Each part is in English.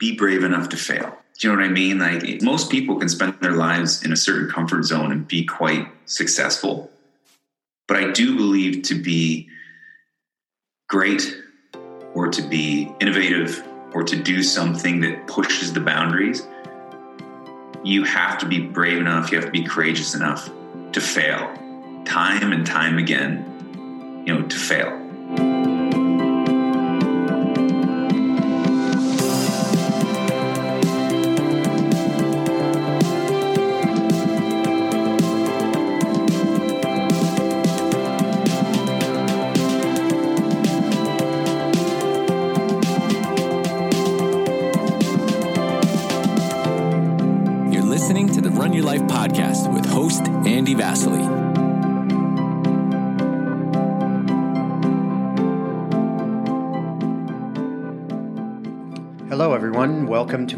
be brave enough to fail. Do you know what I mean? Like most people can spend their lives in a certain comfort zone and be quite successful. But I do believe to be great or to be innovative or to do something that pushes the boundaries, you have to be brave enough, you have to be courageous enough to fail time and time again, you know, to fail.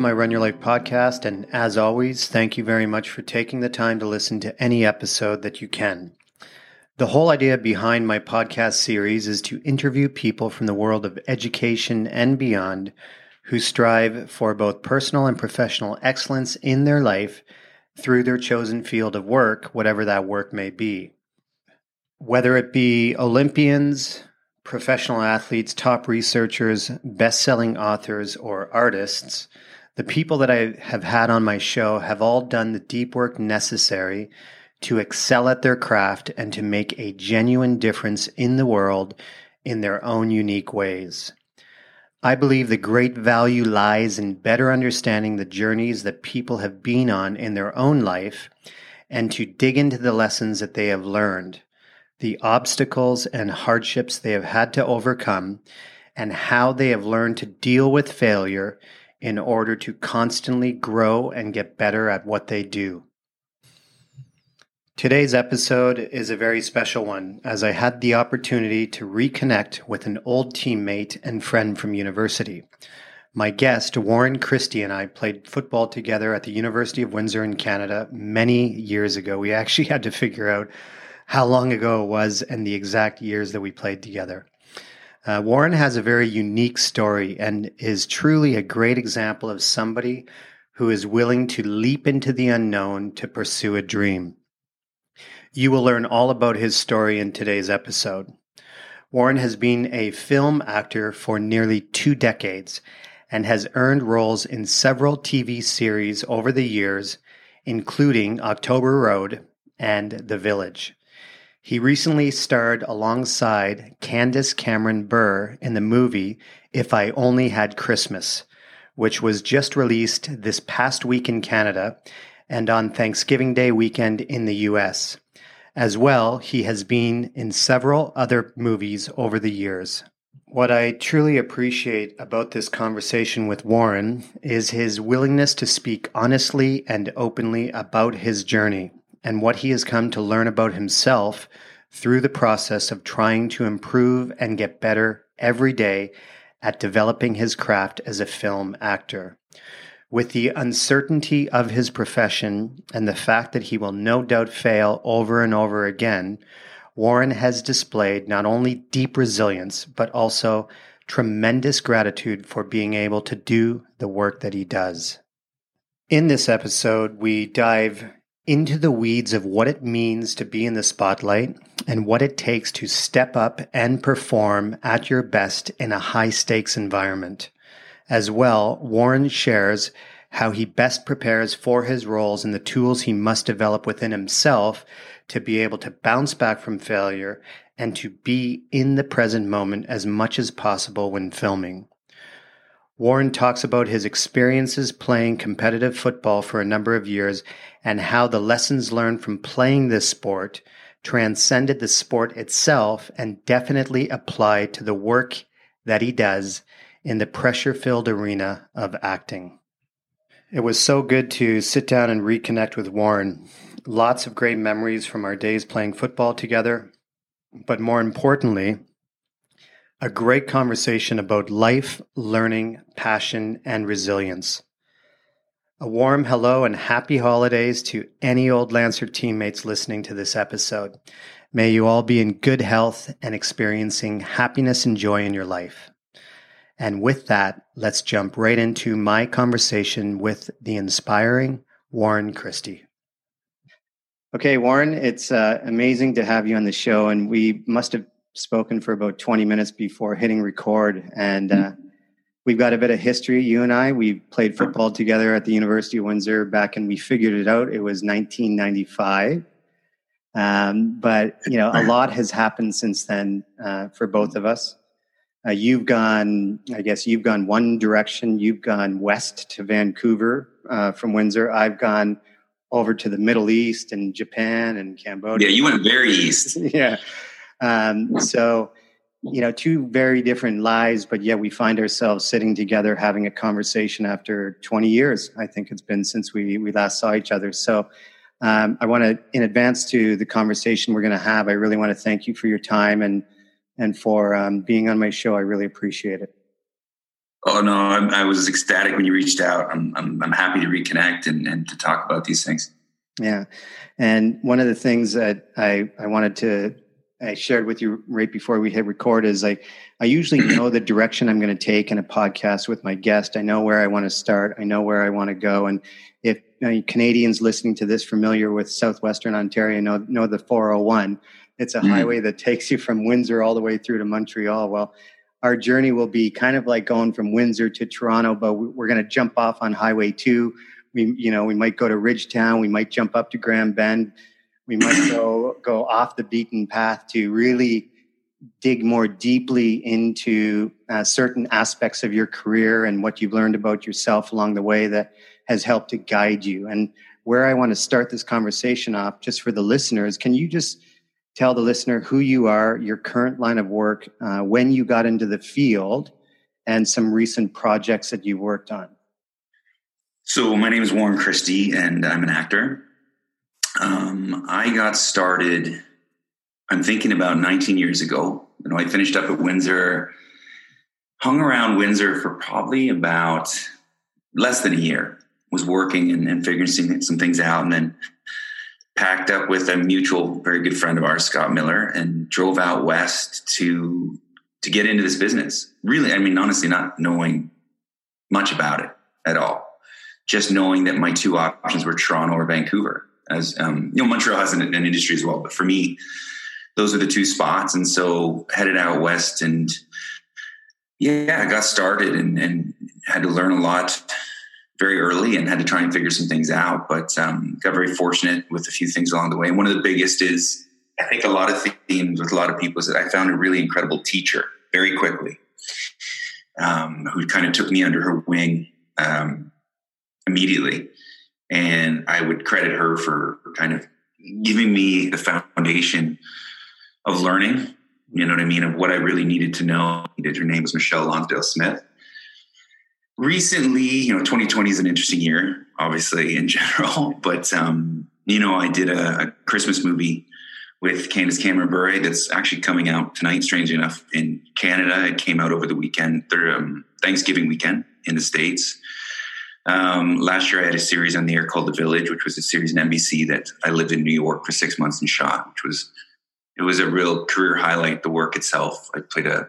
My Run Your Life podcast. And as always, thank you very much for taking the time to listen to any episode that you can. The whole idea behind my podcast series is to interview people from the world of education and beyond who strive for both personal and professional excellence in their life through their chosen field of work, whatever that work may be. Whether it be Olympians, professional athletes, top researchers, best selling authors, or artists, the people that I have had on my show have all done the deep work necessary to excel at their craft and to make a genuine difference in the world in their own unique ways. I believe the great value lies in better understanding the journeys that people have been on in their own life and to dig into the lessons that they have learned the obstacles and hardships they have had to overcome, and how they have learned to deal with failure in order to constantly grow and get better at what they do. Today's episode is a very special one as I had the opportunity to reconnect with an old teammate and friend from university. My guest, Warren Christie, and I played football together at the University of Windsor in Canada many years ago. We actually had to figure out how long ago it was and the exact years that we played together. Uh, Warren has a very unique story and is truly a great example of somebody who is willing to leap into the unknown to pursue a dream. You will learn all about his story in today's episode. Warren has been a film actor for nearly two decades and has earned roles in several TV series over the years, including October Road and The Village. He recently starred alongside Candace Cameron Bure in the movie If I Only Had Christmas, which was just released this past week in Canada and on Thanksgiving Day weekend in the US. As well, he has been in several other movies over the years. What I truly appreciate about this conversation with Warren is his willingness to speak honestly and openly about his journey and what he has come to learn about himself through the process of trying to improve and get better every day at developing his craft as a film actor. With the uncertainty of his profession and the fact that he will no doubt fail over and over again, Warren has displayed not only deep resilience, but also tremendous gratitude for being able to do the work that he does. In this episode, we dive into the weeds of what it means to be in the spotlight and what it takes to step up and perform at your best in a high stakes environment. As well, Warren shares how he best prepares for his roles and the tools he must develop within himself to be able to bounce back from failure and to be in the present moment as much as possible when filming. Warren talks about his experiences playing competitive football for a number of years and how the lessons learned from playing this sport transcended the sport itself and definitely applied to the work that he does in the pressure filled arena of acting. It was so good to sit down and reconnect with Warren. Lots of great memories from our days playing football together. But more importantly, a great conversation about life, learning, passion, and resilience. A warm hello and happy holidays to any Old Lancer teammates listening to this episode. May you all be in good health and experiencing happiness and joy in your life. And with that, let's jump right into my conversation with the inspiring Warren Christie. Okay, Warren, it's uh, amazing to have you on the show. And we must have spoken for about 20 minutes before hitting record. And uh, we've got a bit of history. You and I, we played football together at the University of Windsor back and we figured it out. It was 1995. Um, but, you know, a lot has happened since then uh, for both of us. Uh, you've gone, I guess, you've gone one direction. You've gone west to Vancouver uh, from Windsor. I've gone over to the Middle East and Japan and Cambodia. Yeah, you went very east. yeah. Um, so, you know, two very different lives, but yet we find ourselves sitting together having a conversation after 20 years. I think it's been since we, we last saw each other. So, um, I want to, in advance to the conversation we're going to have, I really want to thank you for your time and and for um, being on my show. I really appreciate it. Oh no, I, I was ecstatic when you reached out. I'm, I'm, I'm happy to reconnect and, and to talk about these things. Yeah, and one of the things that I I wanted to I shared with you right before we hit record is like I usually know the direction I'm going to take in a podcast with my guest. I know where I want to start. I know where I want to go. And if you know, Canadians listening to this familiar with Southwestern Ontario know know the 401 it's a mm. highway that takes you from Windsor all the way through to Montreal. Well, our journey will be kind of like going from Windsor to Toronto, but we're going to jump off on Highway 2. We, you know, we might go to Ridgetown. We might jump up to Grand Bend. We might go go off the beaten path to really dig more deeply into uh, certain aspects of your career and what you've learned about yourself along the way that has helped to guide you. And where I want to start this conversation off, just for the listeners, can you just tell the listener who you are, your current line of work, uh, when you got into the field, and some recent projects that you worked on. So, my name is Warren Christie, and I'm an actor. Um, I got started, I'm thinking about 19 years ago. You know, I finished up at Windsor, hung around Windsor for probably about less than a year, was working and, and figuring some, some things out, and then packed up with a mutual, very good friend of ours, Scott Miller, and drove out west to to get into this business. Really, I mean, honestly, not knowing much about it at all. Just knowing that my two options were Toronto or Vancouver. As um, you know, Montreal has an, an industry as well, but for me, those are the two spots. And so headed out west and yeah, I got started and, and had to learn a lot very early and had to try and figure some things out. But um, got very fortunate with a few things along the way. And one of the biggest is I think a lot of themes with a lot of people is that I found a really incredible teacher very quickly, um, who kind of took me under her wing um, immediately. And I would credit her for kind of giving me the foundation of learning, you know what I mean, of what I really needed to know. Her name was Michelle Lonsdale Smith recently, you know, 2020 is an interesting year, obviously in general, but um, you know, I did a, a Christmas movie with Candace Cameron Bure that's actually coming out tonight. Strangely enough, in Canada, it came out over the weekend, um, Thanksgiving weekend in the states. Um, last year, I had a series on the air called The Village, which was a series in NBC that I lived in New York for six months and shot, which was it was a real career highlight. The work itself, I played a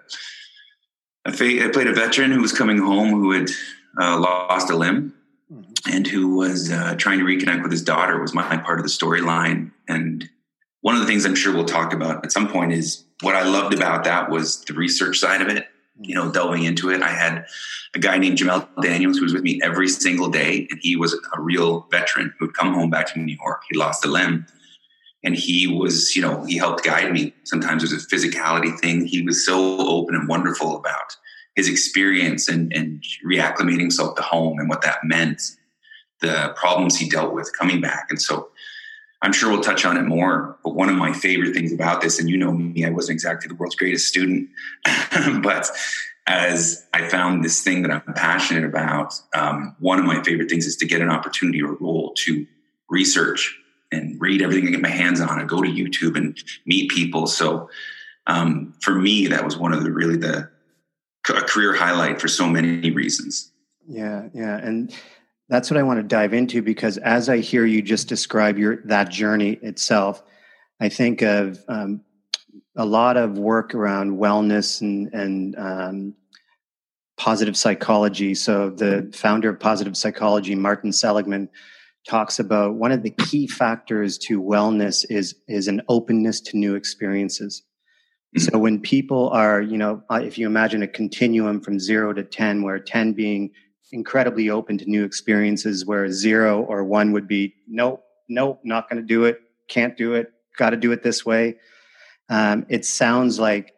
I played a veteran who was coming home who had uh, lost a limb mm-hmm. and who was uh, trying to reconnect with his daughter was my part of the storyline. And one of the things I'm sure we'll talk about at some point is what I loved about that was the research side of it. You know, delving into it. I had a guy named Jamel Daniels who was with me every single day, and he was a real veteran who'd come home back to New York. He lost a limb and he was, you know, he helped guide me. Sometimes it was a physicality thing. He was so open and wonderful about his experience and, and reacclimating himself to home and what that meant, the problems he dealt with coming back. And so I'm sure we'll touch on it more. But one of my favorite things about this, and you know me, I wasn't exactly the world's greatest student, but as I found this thing that I'm passionate about, um, one of my favorite things is to get an opportunity or role to research and read everything and get my hands on and go to YouTube and meet people. So um, for me, that was one of the really the a career highlight for so many reasons. Yeah, yeah, and that's what I want to dive into because as I hear you just describe your that journey itself, I think of um, a lot of work around wellness and and um, positive psychology. So the founder of positive psychology, Martin Seligman, talks about one of the key factors to wellness is is an openness to new experiences. Mm-hmm. So when people are, you know, if you imagine a continuum from zero to 10, where 10 being incredibly open to new experiences, where zero or one would be, nope, nope, not going to do it, can't do it, got to do it this way. Um, it sounds like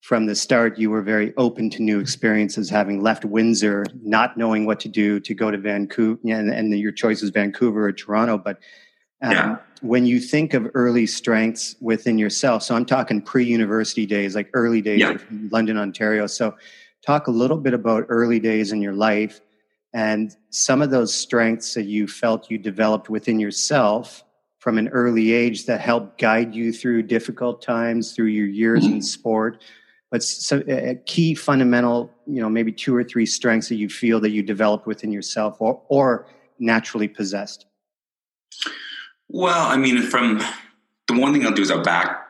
from the start you were very open to new experiences, having left Windsor, not knowing what to do to go to Vancouver, and, and your choice is Vancouver or Toronto. But um, yeah. when you think of early strengths within yourself, so I'm talking pre-university days, like early days yeah. London, Ontario. So talk a little bit about early days in your life and some of those strengths that you felt you developed within yourself from an early age that helped guide you through difficult times through your years mm-hmm. in sport but so a key fundamental you know maybe two or three strengths that you feel that you developed within yourself or, or naturally possessed well i mean from the one thing i'll do is i'll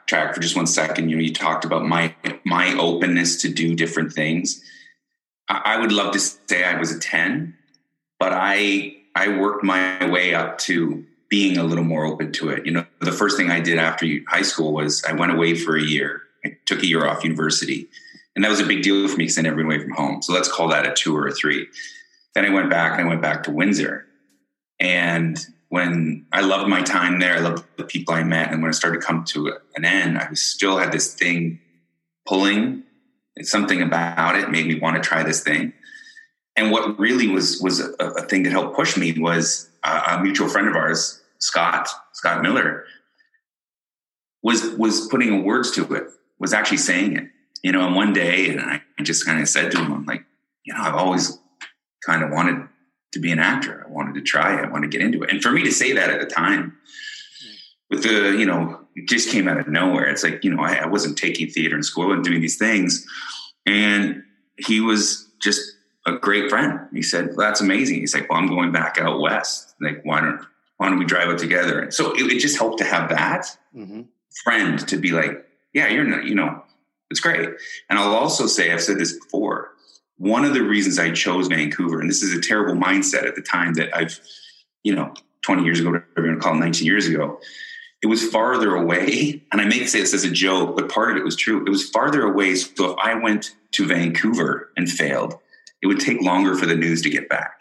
backtrack for just one second you know you talked about my my openness to do different things i, I would love to say i was a 10 but i i worked my way up to being a little more open to it. You know, the first thing I did after high school was I went away for a year. I took a year off university. And that was a big deal for me because I never went away from home. So let's call that a two or a three. Then I went back and I went back to Windsor. And when I loved my time there, I loved the people I met. And when it started to come to an end, I still had this thing pulling. It's something about it made me want to try this thing. And what really was was a, a thing that helped push me was uh, a mutual friend of ours Scott, Scott Miller, was was putting words to it, was actually saying it. You know, and one day, and I just kind of said to him, I'm like, you know, I've always kind of wanted to be an actor. I wanted to try it. I wanted to get into it. And for me to say that at the time, with the, you know, it just came out of nowhere. It's like, you know, I, I wasn't taking theater in school and doing these things. And he was just a great friend. He said, well, that's amazing. He's like, well, I'm going back out west. Like, why don't why don't we drive it together? And so it, it just helped to have that mm-hmm. friend to be like, yeah, you're not, you know, it's great. And I'll also say, I've said this before, one of the reasons I chose Vancouver, and this is a terrible mindset at the time that I've, you know, 20 years ago, whatever you want to call it, 19 years ago, it was farther away. And I may say this as a joke, but part of it was true. It was farther away. So if I went to Vancouver and failed, it would take longer for the news to get back.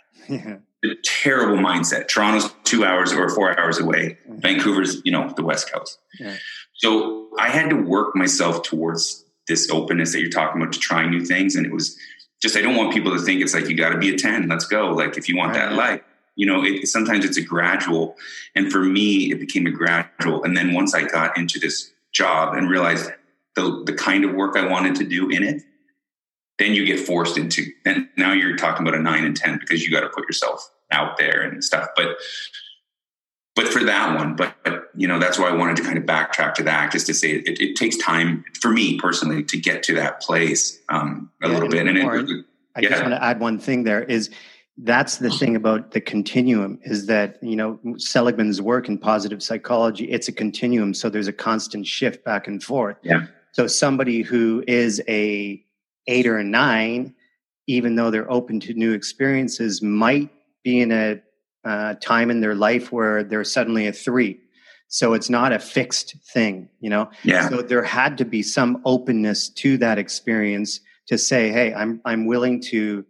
a terrible mindset. Toronto's two hours or four hours away. Mm-hmm. Vancouver's, you know, the West Coast. Yeah. So I had to work myself towards this openness that you're talking about to trying new things. And it was just, I don't want people to think it's like, you got to be a 10, let's go. Like, if you want right. that life, you know, it, sometimes it's a gradual. And for me, it became a gradual. And then once I got into this job and realized the, the kind of work I wanted to do in it, then you get forced into and now you're talking about a nine and ten because you got to put yourself out there and stuff but but for that one but, but, you know that's why i wanted to kind of backtrack to that just to say it, it takes time for me personally to get to that place um, a yeah, little bit. And it, i yeah. just want to add one thing there is that's the thing about the continuum is that you know seligman's work in positive psychology it's a continuum so there's a constant shift back and forth. Yeah. So somebody who is a eight or a nine, even though they're open to new experiences, might be in a uh, time in their life where they're suddenly a three. So it's not a fixed thing, you know? Yeah. So there had to be some openness to that experience to say, hey, I'm I'm willing to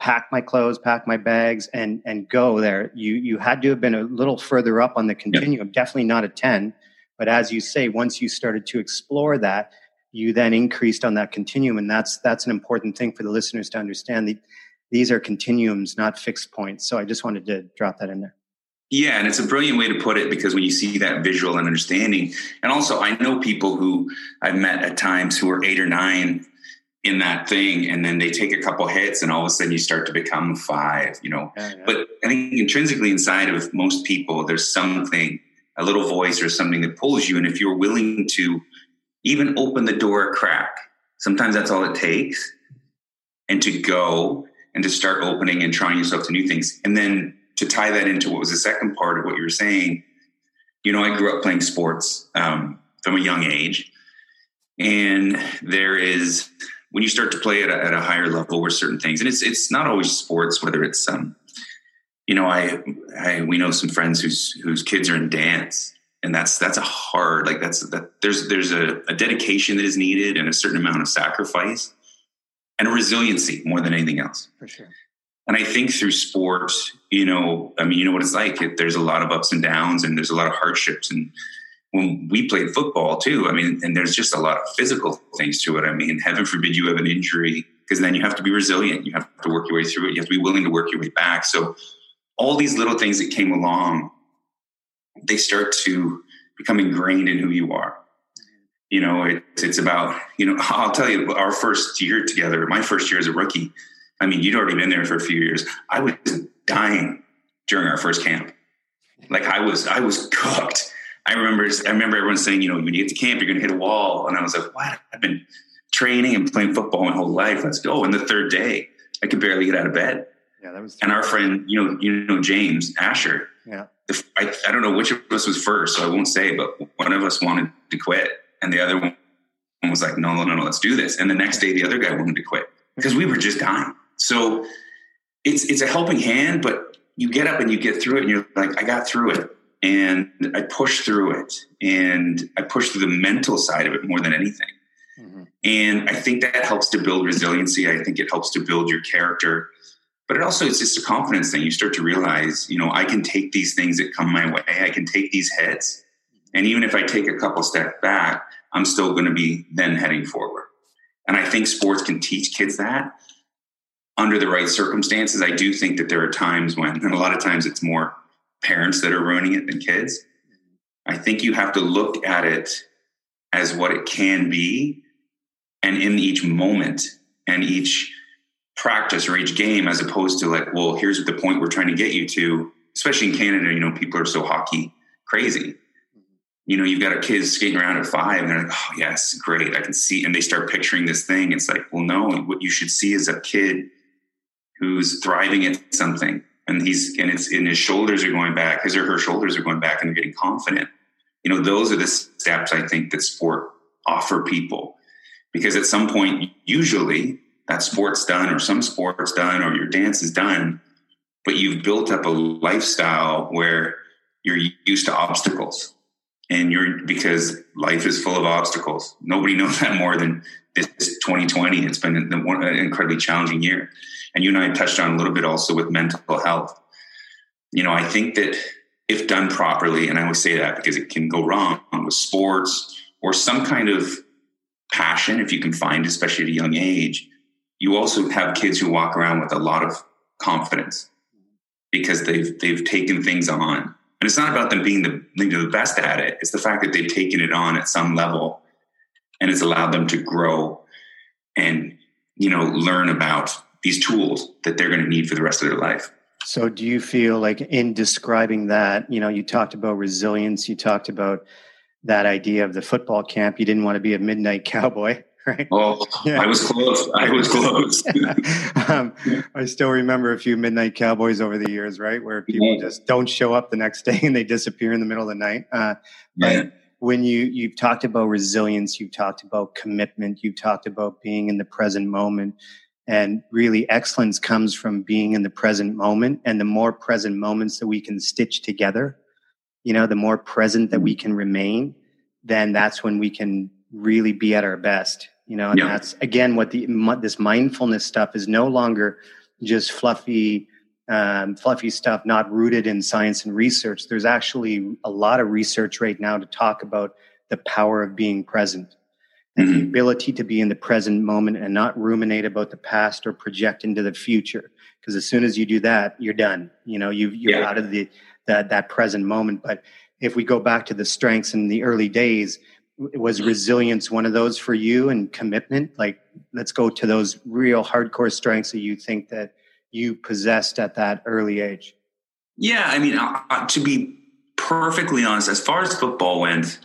pack my clothes, pack my bags, and and go there. You you had to have been a little further up on the continuum, definitely not a 10. But as you say, once you started to explore that, you then increased on that continuum and that's that's an important thing for the listeners to understand the, these are continuums not fixed points so i just wanted to drop that in there yeah and it's a brilliant way to put it because when you see that visual and understanding and also i know people who i've met at times who are eight or nine in that thing and then they take a couple hits and all of a sudden you start to become five you know yeah, yeah. but i think intrinsically inside of most people there's something a little voice or something that pulls you and if you're willing to even open the door a crack. Sometimes that's all it takes. And to go and to start opening and trying yourself to new things. And then to tie that into what was the second part of what you were saying, you know, I grew up playing sports um, from a young age. And there is when you start to play at a, at a higher level with certain things, and it's it's not always sports, whether it's um, you know, I, I we know some friends whose whose kids are in dance, and that's that's a hard like that's that there's there's a, a dedication that is needed and a certain amount of sacrifice and resiliency more than anything else. For sure. And I think through sports, you know, I mean, you know what it's like. It, there's a lot of ups and downs, and there's a lot of hardships. And when we played football too, I mean, and there's just a lot of physical things to it. I mean, heaven forbid you have an injury, because then you have to be resilient. You have to work your way through it. You have to be willing to work your way back. So all these little things that came along, they start to become ingrained in who you are. You know, it, it's about, you know, I'll tell you, our first year together, my first year as a rookie, I mean, you'd already been there for a few years. I was dying during our first camp. Like I was, I was cooked. I remember, I remember everyone saying, you know, when you get to camp, you're going to hit a wall. And I was like, what? I've been training and playing football my whole life. Let's go. And the third day, I could barely get out of bed. Yeah, that was. And our friend, you know, you know James Asher. Yeah. I, I don't know which of us was first, so I won't say, but one of us wanted to quit, and the other one was like, "No, no, no, no, let's do this." And the next day, the other guy wanted to quit because we were just dying. So it's it's a helping hand, but you get up and you get through it, and you're like, "I got through it." And I pushed through it, and I pushed through the mental side of it more than anything. Mm-hmm. And I think that helps to build resiliency. I think it helps to build your character but it also it's just a confidence thing you start to realize you know i can take these things that come my way i can take these hits and even if i take a couple steps back i'm still going to be then heading forward and i think sports can teach kids that under the right circumstances i do think that there are times when and a lot of times it's more parents that are ruining it than kids i think you have to look at it as what it can be and in each moment and each practice or each game as opposed to like, well, here's the point we're trying to get you to. Especially in Canada, you know, people are so hockey crazy. You know, you've got a kids skating around at five and they're like, oh, yes, great. I can see. And they start picturing this thing. It's like, well, no, what you should see is a kid who's thriving at something and he's, and it's, and his shoulders are going back, his or her shoulders are going back and they're getting confident. You know, those are the steps I think that sport offer people because at some point, usually that sport's done or some sport's done or your dance is done but you've built up a lifestyle where you're used to obstacles and you're because life is full of obstacles. Nobody knows that more than this 2020 it's been an incredibly challenging year. And you and i touched on a little bit also with mental health. You know i think that if done properly and i always say that because it can go wrong with sports or some kind of passion if you can find especially at a young age you also have kids who walk around with a lot of confidence because they've they've taken things on. And it's not about them being the, the best at it. It's the fact that they've taken it on at some level and it's allowed them to grow and you know learn about these tools that they're going to need for the rest of their life. So do you feel like in describing that, you know, you talked about resilience, you talked about that idea of the football camp, you didn't want to be a midnight cowboy right? Oh, yeah. I was close. I was close. um, I still remember a few Midnight Cowboys over the years, right? Where people yeah. just don't show up the next day and they disappear in the middle of the night. Uh, yeah. when you you've talked about resilience, you've talked about commitment, you've talked about being in the present moment. And really, excellence comes from being in the present moment. And the more present moments that we can stitch together, you know, the more present that we can remain, then that's when we can really be at our best you know and yeah. that's again what the this mindfulness stuff is no longer just fluffy um, fluffy stuff not rooted in science and research there's actually a lot of research right now to talk about the power of being present and mm-hmm. the ability to be in the present moment and not ruminate about the past or project into the future because as soon as you do that you're done you know you you're yeah. out of the that that present moment but if we go back to the strengths in the early days was resilience one of those for you and commitment? Like let's go to those real hardcore strengths that you think that you possessed at that early age. Yeah i mean uh, to be perfectly honest as far as football went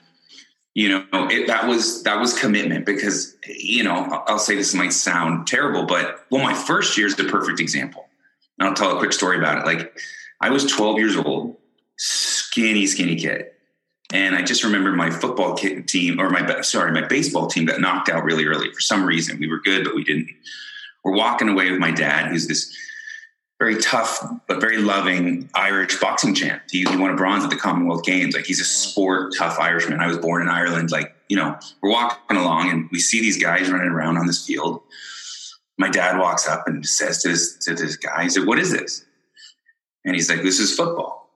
you know it, that was that was commitment because you know I'll, say this might sound terrible but well my first year is the perfect example. And i'll tell a quick story about it. Like i was 12 years old skinny skinny kid And I just remember my football team, or my sorry, my baseball team got knocked out really early for some reason. We were good, but we didn't. We're walking away with my dad, who's this very tough but very loving Irish boxing champ. He, he, won a bronze at the Commonwealth Games. Like he's a mm. sport tough Irishman. I was born in Ireland. Like you know, we're walking along and we see these guys running around on this field. My dad walks up and says to this to this guy, he said, "What is this?" And he's like, "This is football."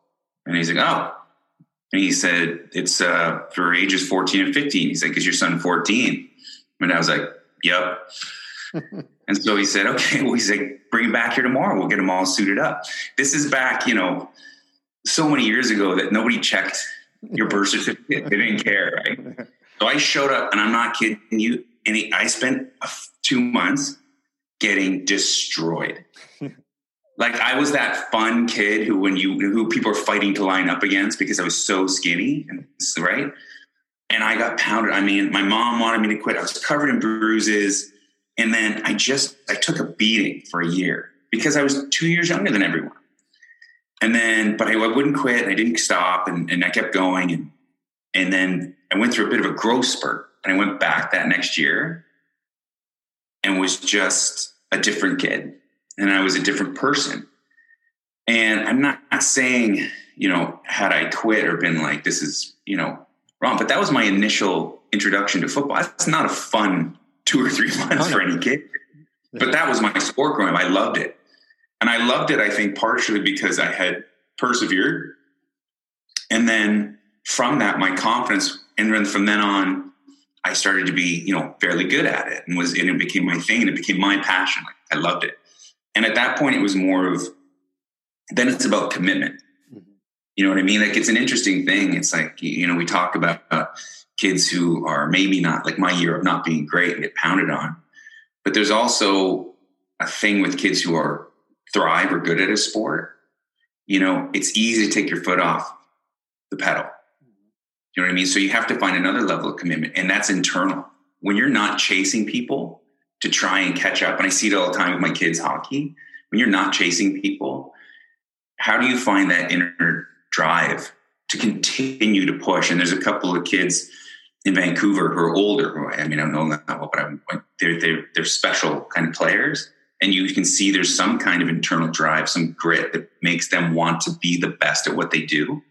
And he's like, "Oh." And he said, "It's uh, for ages 14 and 15." He's like, "Is your son 14?" And I was like, "Yep." And so he said, okay, well, he's like, bring him back here tomorrow. We'll get them all suited up. This is back, you know, so many years ago that nobody checked your birth certificate. They didn't care, right? So I showed up, and I'm not kidding you. And he, I spent two months getting destroyed. like I was that fun kid who, when you, who people are fighting to line up against because I was so skinny, and right. And I got pounded. I mean, my mom wanted me to quit. I was covered in bruises and then I just I took a beating for a year because I was two years younger than everyone. And then, but I, I wouldn't quit. I didn't stop, and, and I kept going. And and then I went through a bit of a growth spurt, and I went back that next year, and was just a different kid, and I was a different person. And I'm not, not saying, you know, had I quit or been like, this is, you know, wrong, but that was my initial introduction to football. That's not a fun two or three months for oh, any kid. But that was my sport growing up. I loved it. And I loved it, I think, partially because I had persevered. And then from that, my confidence, and then from then on, I started to be, you know, fairly good at it and was, and it became my thing and it became my passion. I loved it. And at that point, it was more of, then it's about commitment. Mm-hmm. You know what I mean? Like, it's an interesting thing. It's like, you know, we talk about, uh, kids who are maybe not like my year of not being great and get pounded on. But there's also a thing with kids who are thrive or good at a sport. You know, it's easy to take your foot off the pedal. You know what I mean? So you have to find another level of commitment, and that's internal. When you're not chasing people to try and catch up, and I see it all the time with my kids' hockey, when you're not chasing people, how do you find that inner drive to continue to push? And there's a couple of kids in Vancouver who are older. I mean, I don't know that well, but I'm, they're, they're, they're special kind of players. And you can see there's some kind of internal drive, some grit that makes them want to be the best at what they do.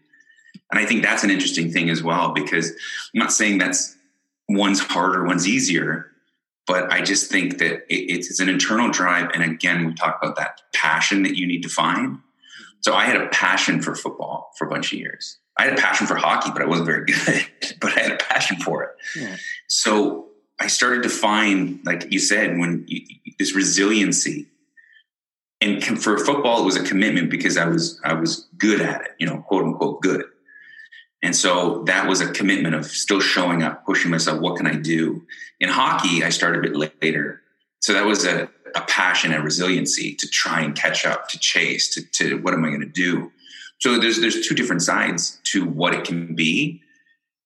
And I think that's an interesting thing as well, because I'm not saying that's one's harder, one's easier, but I just think that it's an internal drive. And again, we talk about that passion that you need to find. So I had a passion for football for a bunch of years. I had a passion for hockey, but I wasn't very good. but I had a passion for it. Yeah. So I started to find, like you said, when you, this resiliency, and for football, it was a commitment because I was I was good at it, you know, quote unquote good. And so that was a commitment of still showing up, pushing myself. What can I do? In hockey, I started a bit later. So that was a, a passion and resiliency to try and catch up, to chase, to, to what am I going to do? So there's there's two different sides to what it can be.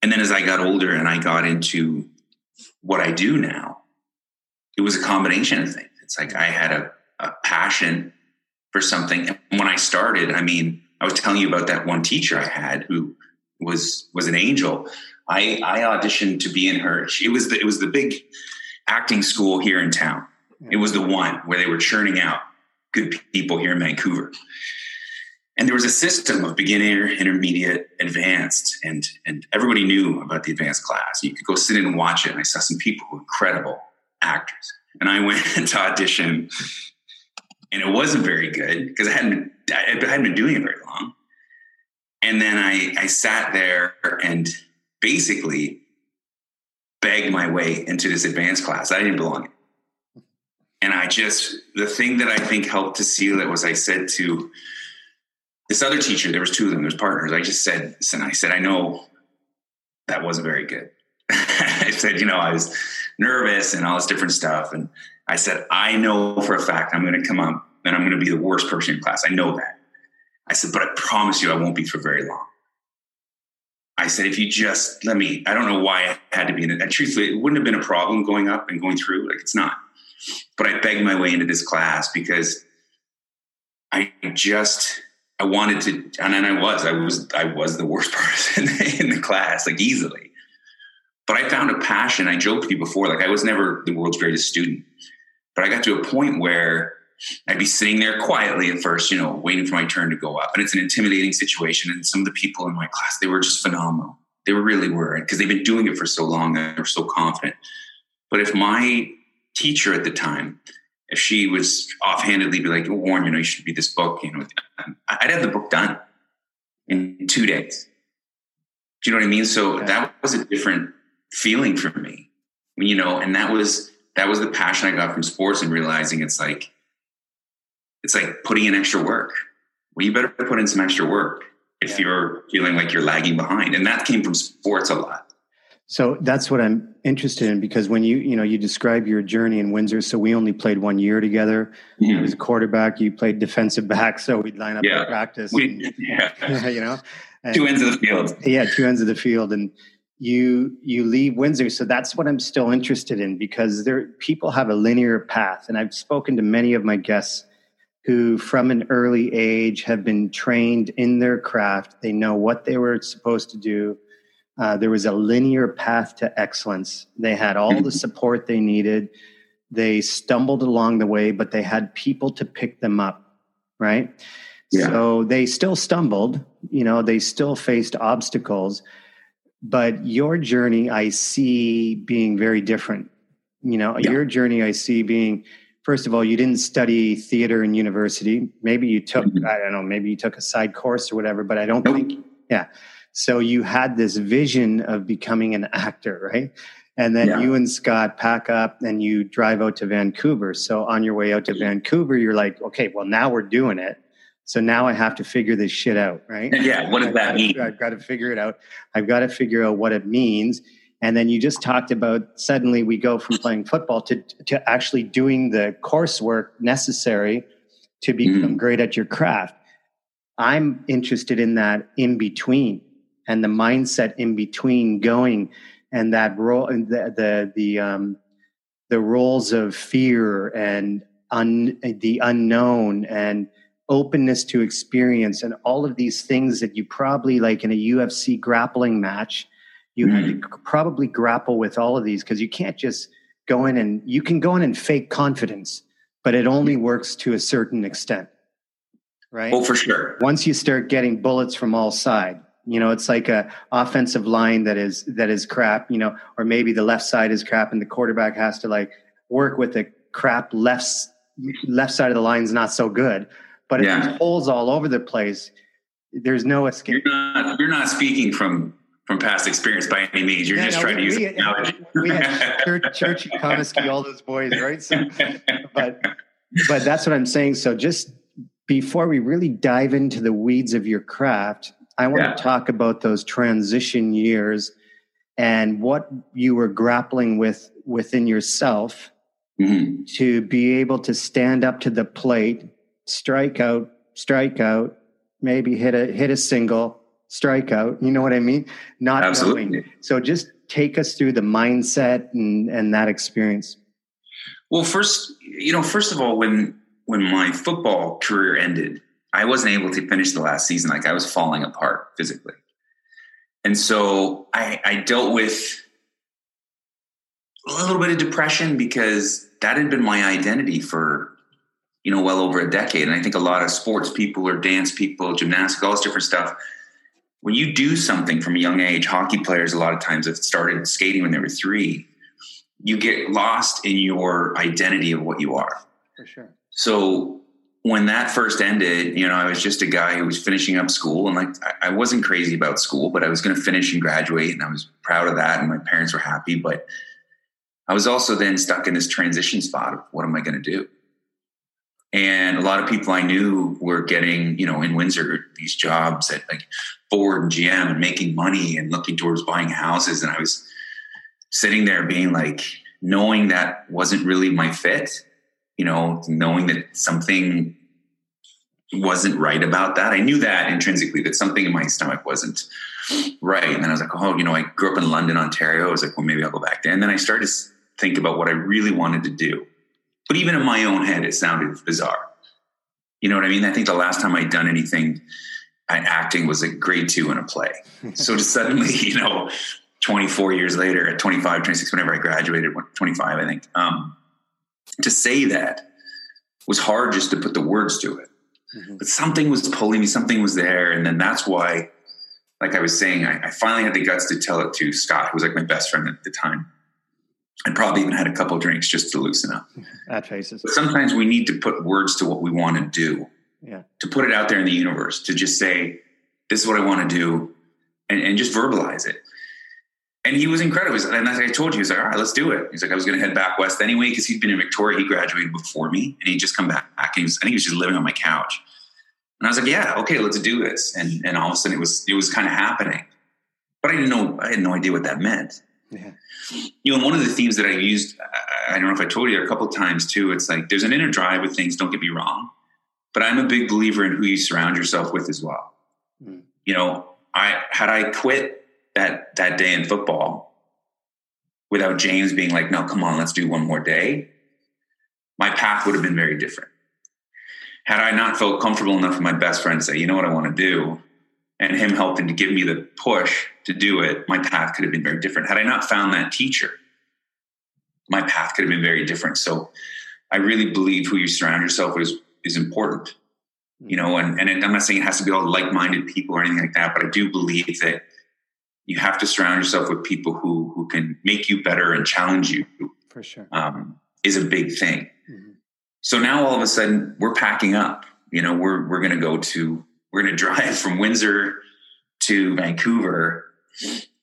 And then as I got older and I got into what I do now, it was a combination of things. It's like I had a, a passion for something. And when I started, I mean, I was telling you about that one teacher I had who was was an angel. I, I auditioned to be in her. It was the, it was the big acting school here in town. It was the one where they were churning out good people here in Vancouver and there was a system of beginner, intermediate, advanced, and and everybody knew about the advanced class. You could go sit in and watch it, and I saw some people who were incredible actors. And I went to audition, and it wasn't very good because I hadn't I hadn't been doing it very long. And then I I sat there and basically begged my way into this advanced class. I didn't belong. And I just the thing that I think helped to seal it was I said to this other teacher, there was two of them, there's partners. I just said, and I said, I know that wasn't very good. I said, you know, I was nervous and all this different stuff. And I said, I know for a fact I'm going to come up and I'm going to be the worst person in class. I know that. I said, but I promise you I won't be for very long. I said, if you just let me, I don't know why I had to be in it. And truthfully, it wouldn't have been a problem going up and going through. Like it's not. But I begged my way into this class because I just I wanted to, and then I was, I was, I was the worst person in the class, like easily. But I found a passion. I joked to you before, like I was never the world's greatest student, but I got to a point where I'd be sitting there quietly at first, you know, waiting for my turn to go up. And it's an intimidating situation. And some of the people in my class, they were just phenomenal. They were really were because they've been doing it for so long. And They were so confident. But if my teacher at the time, if she was offhandedly be like, oh, Warren, you know, you should read this book, you know, I'd have the book done in two days. Do you know what I mean? So that was a different feeling for me, you know, and that was, that was the passion I got from sports and realizing it's like, it's like putting in extra work. Well, you better put in some extra work if yeah. you're feeling like you're lagging behind. And that came from sports a lot. So that's what I'm interested in because when you you know you describe your journey in Windsor, so we only played one year together. Mm-hmm. I was a quarterback, you played defensive back, so we'd line up yeah. practice. We, and, yeah. you know, and, two ends of the field. Yeah, two ends of the field, and you you leave Windsor. So that's what I'm still interested in because there people have a linear path, and I've spoken to many of my guests who, from an early age, have been trained in their craft. They know what they were supposed to do uh, there was a linear path to excellence. They had all the mm-hmm. support they needed. They stumbled along the way, but they had people to pick them up, right? Yeah. So they still stumbled, you know, they still faced obstacles. But your journey, I see being very different. You know, yeah. your journey, I see being, first of all, you didn't study theater in university. Maybe you took, mm-hmm. I don't know, maybe you took a side course or whatever, but I don't nope. think, yeah. So you had this vision of becoming an actor, right? And then yeah. you and Scott pack up and you drive out to Vancouver. So on your way out to Vancouver, you're like, okay, well, now we're doing it. So now I have to figure this shit out, right? Yeah. What does that mean? I've got to figure it out. I've got to figure out what it means. And then you just talked about suddenly we go from playing football to, to actually doing the coursework necessary to become mm. great at your craft. I'm interested in that in between and the mindset in between going and that role the the the um the roles of fear and un, the unknown and openness to experience and all of these things that you probably like in a UFC grappling match you had to mm-hmm. probably grapple with all of these because you can't just go in and you can go in and fake confidence but it only works to a certain extent right oh for sure once you start getting bullets from all sides you know, it's like a offensive line that is that is crap. You know, or maybe the left side is crap, and the quarterback has to like work with the crap left left side of the line is not so good. But if yeah. there's holes all over the place, there's no escape. You're not, you're not speaking from from past experience by any means. You're yeah, just no, trying we, to use we, analogy. We had Church, Church Comiskey, all those boys, right? So, but but that's what I'm saying. So just before we really dive into the weeds of your craft, I want yeah. to talk about those transition years and what you were grappling with within yourself mm-hmm. to be able to stand up to the plate, strike out, strike out, maybe hit a hit a single, strike out. You know what I mean? Not Absolutely. knowing. So just take us through the mindset and, and that experience. Well, first, you know, first of all, when when my football career ended, I wasn't able to finish the last season. Like I was falling apart physically. And so I, I dealt with a little bit of depression because that had been my identity for, you know, well over a decade. And I think a lot of sports people or dance people, gymnastics, all this different stuff. When you do something from a young age, hockey players a lot of times have started skating when they were three, you get lost in your identity of what you are. For sure. So when that first ended, you know, I was just a guy who was finishing up school and like I wasn't crazy about school, but I was going to finish and graduate and I was proud of that and my parents were happy, but I was also then stuck in this transition spot of what am I going to do? And a lot of people I knew were getting, you know, in Windsor, these jobs at like Ford and GM and making money and looking towards buying houses. And I was sitting there being like, knowing that wasn't really my fit, you know, knowing that something wasn't right about that. I knew that intrinsically that something in my stomach wasn't right. And then I was like, oh, you know, I grew up in London, Ontario. I was like, well, maybe I'll go back there. And then I started to think about what I really wanted to do. But even in my own head, it sounded bizarre. You know what I mean? I think the last time I'd done anything acting was a grade two in a play. so to suddenly, you know, 24 years later at 25, 26, whenever I graduated, 25, I think, um, to say that was hard just to put the words to it. Mm-hmm. But something was pulling me, something was there. And then that's why, like I was saying, I, I finally had the guts to tell it to Scott, who was like my best friend at the time. I probably even had a couple drinks just to loosen up. At faces. But sometimes we need to put words to what we want to do. Yeah. To put it out there in the universe, to just say, this is what I want to do, and, and just verbalize it. And he was incredible. And as I told you, he's like, all right, let's do it. He's like, I was going to head back west anyway because he'd been in Victoria. He graduated before me, and he'd just come back. And he was, I think he was just living on my couch. And I was like, yeah, okay, let's do this. And and all of a sudden, it was it was kind of happening, but I didn't know. I had no idea what that meant. Yeah. You know, one of the themes that I used, I don't know if I told you a couple times too. It's like there's an inner drive with things. Don't get me wrong, but I'm a big believer in who you surround yourself with as well. Mm. You know, I had I quit that that day in football without James being like, no, come on, let's do one more day, my path would have been very different. Had I not felt comfortable enough with my best friend to say, you know what I want to do, and him helping to give me the push to do it, my path could have been very different. Had I not found that teacher, my path could have been very different. So I really believe who you surround yourself with is, is important. You know, and, and I'm not saying it has to be all like-minded people or anything like that, but I do believe that you have to surround yourself with people who who can make you better and challenge you. For sure, um, is a big thing. Mm-hmm. So now all of a sudden we're packing up. You know, we're we're going to go to we're going to drive from Windsor to Vancouver.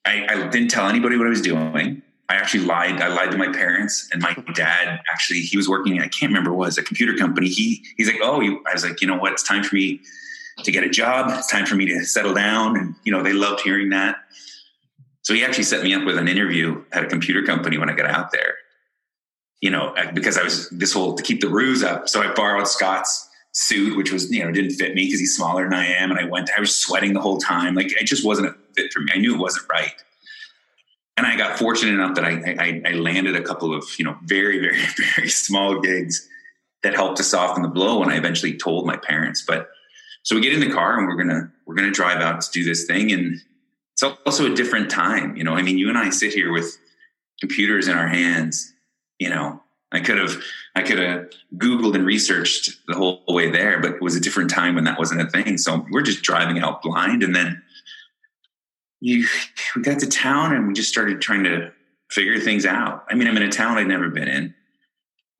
I, I didn't tell anybody what I was doing. I actually lied. I lied to my parents and my dad. Actually, he was working. I can't remember what was a computer company. He he's like, oh, I was like, you know what? It's time for me to get a job. It's time for me to settle down. And you know, they loved hearing that. So he actually set me up with an interview at a computer company when I got out there. You know, because I was this whole to keep the ruse up. So I borrowed Scott's suit, which was, you know, didn't fit me because he's smaller than I am. And I went, I was sweating the whole time. Like it just wasn't a fit for me. I knew it wasn't right. And I got fortunate enough that I, I, I landed a couple of, you know, very, very, very small gigs that helped to soften the blow And I eventually told my parents. But so we get in the car and we're gonna we're gonna drive out to do this thing. And it's also a different time. You know, I mean, you and I sit here with computers in our hands. You know, I could have I could have Googled and researched the whole way there, but it was a different time when that wasn't a thing. So we're just driving out blind, and then you we got to town and we just started trying to figure things out. I mean, I'm in a town I'd never been in.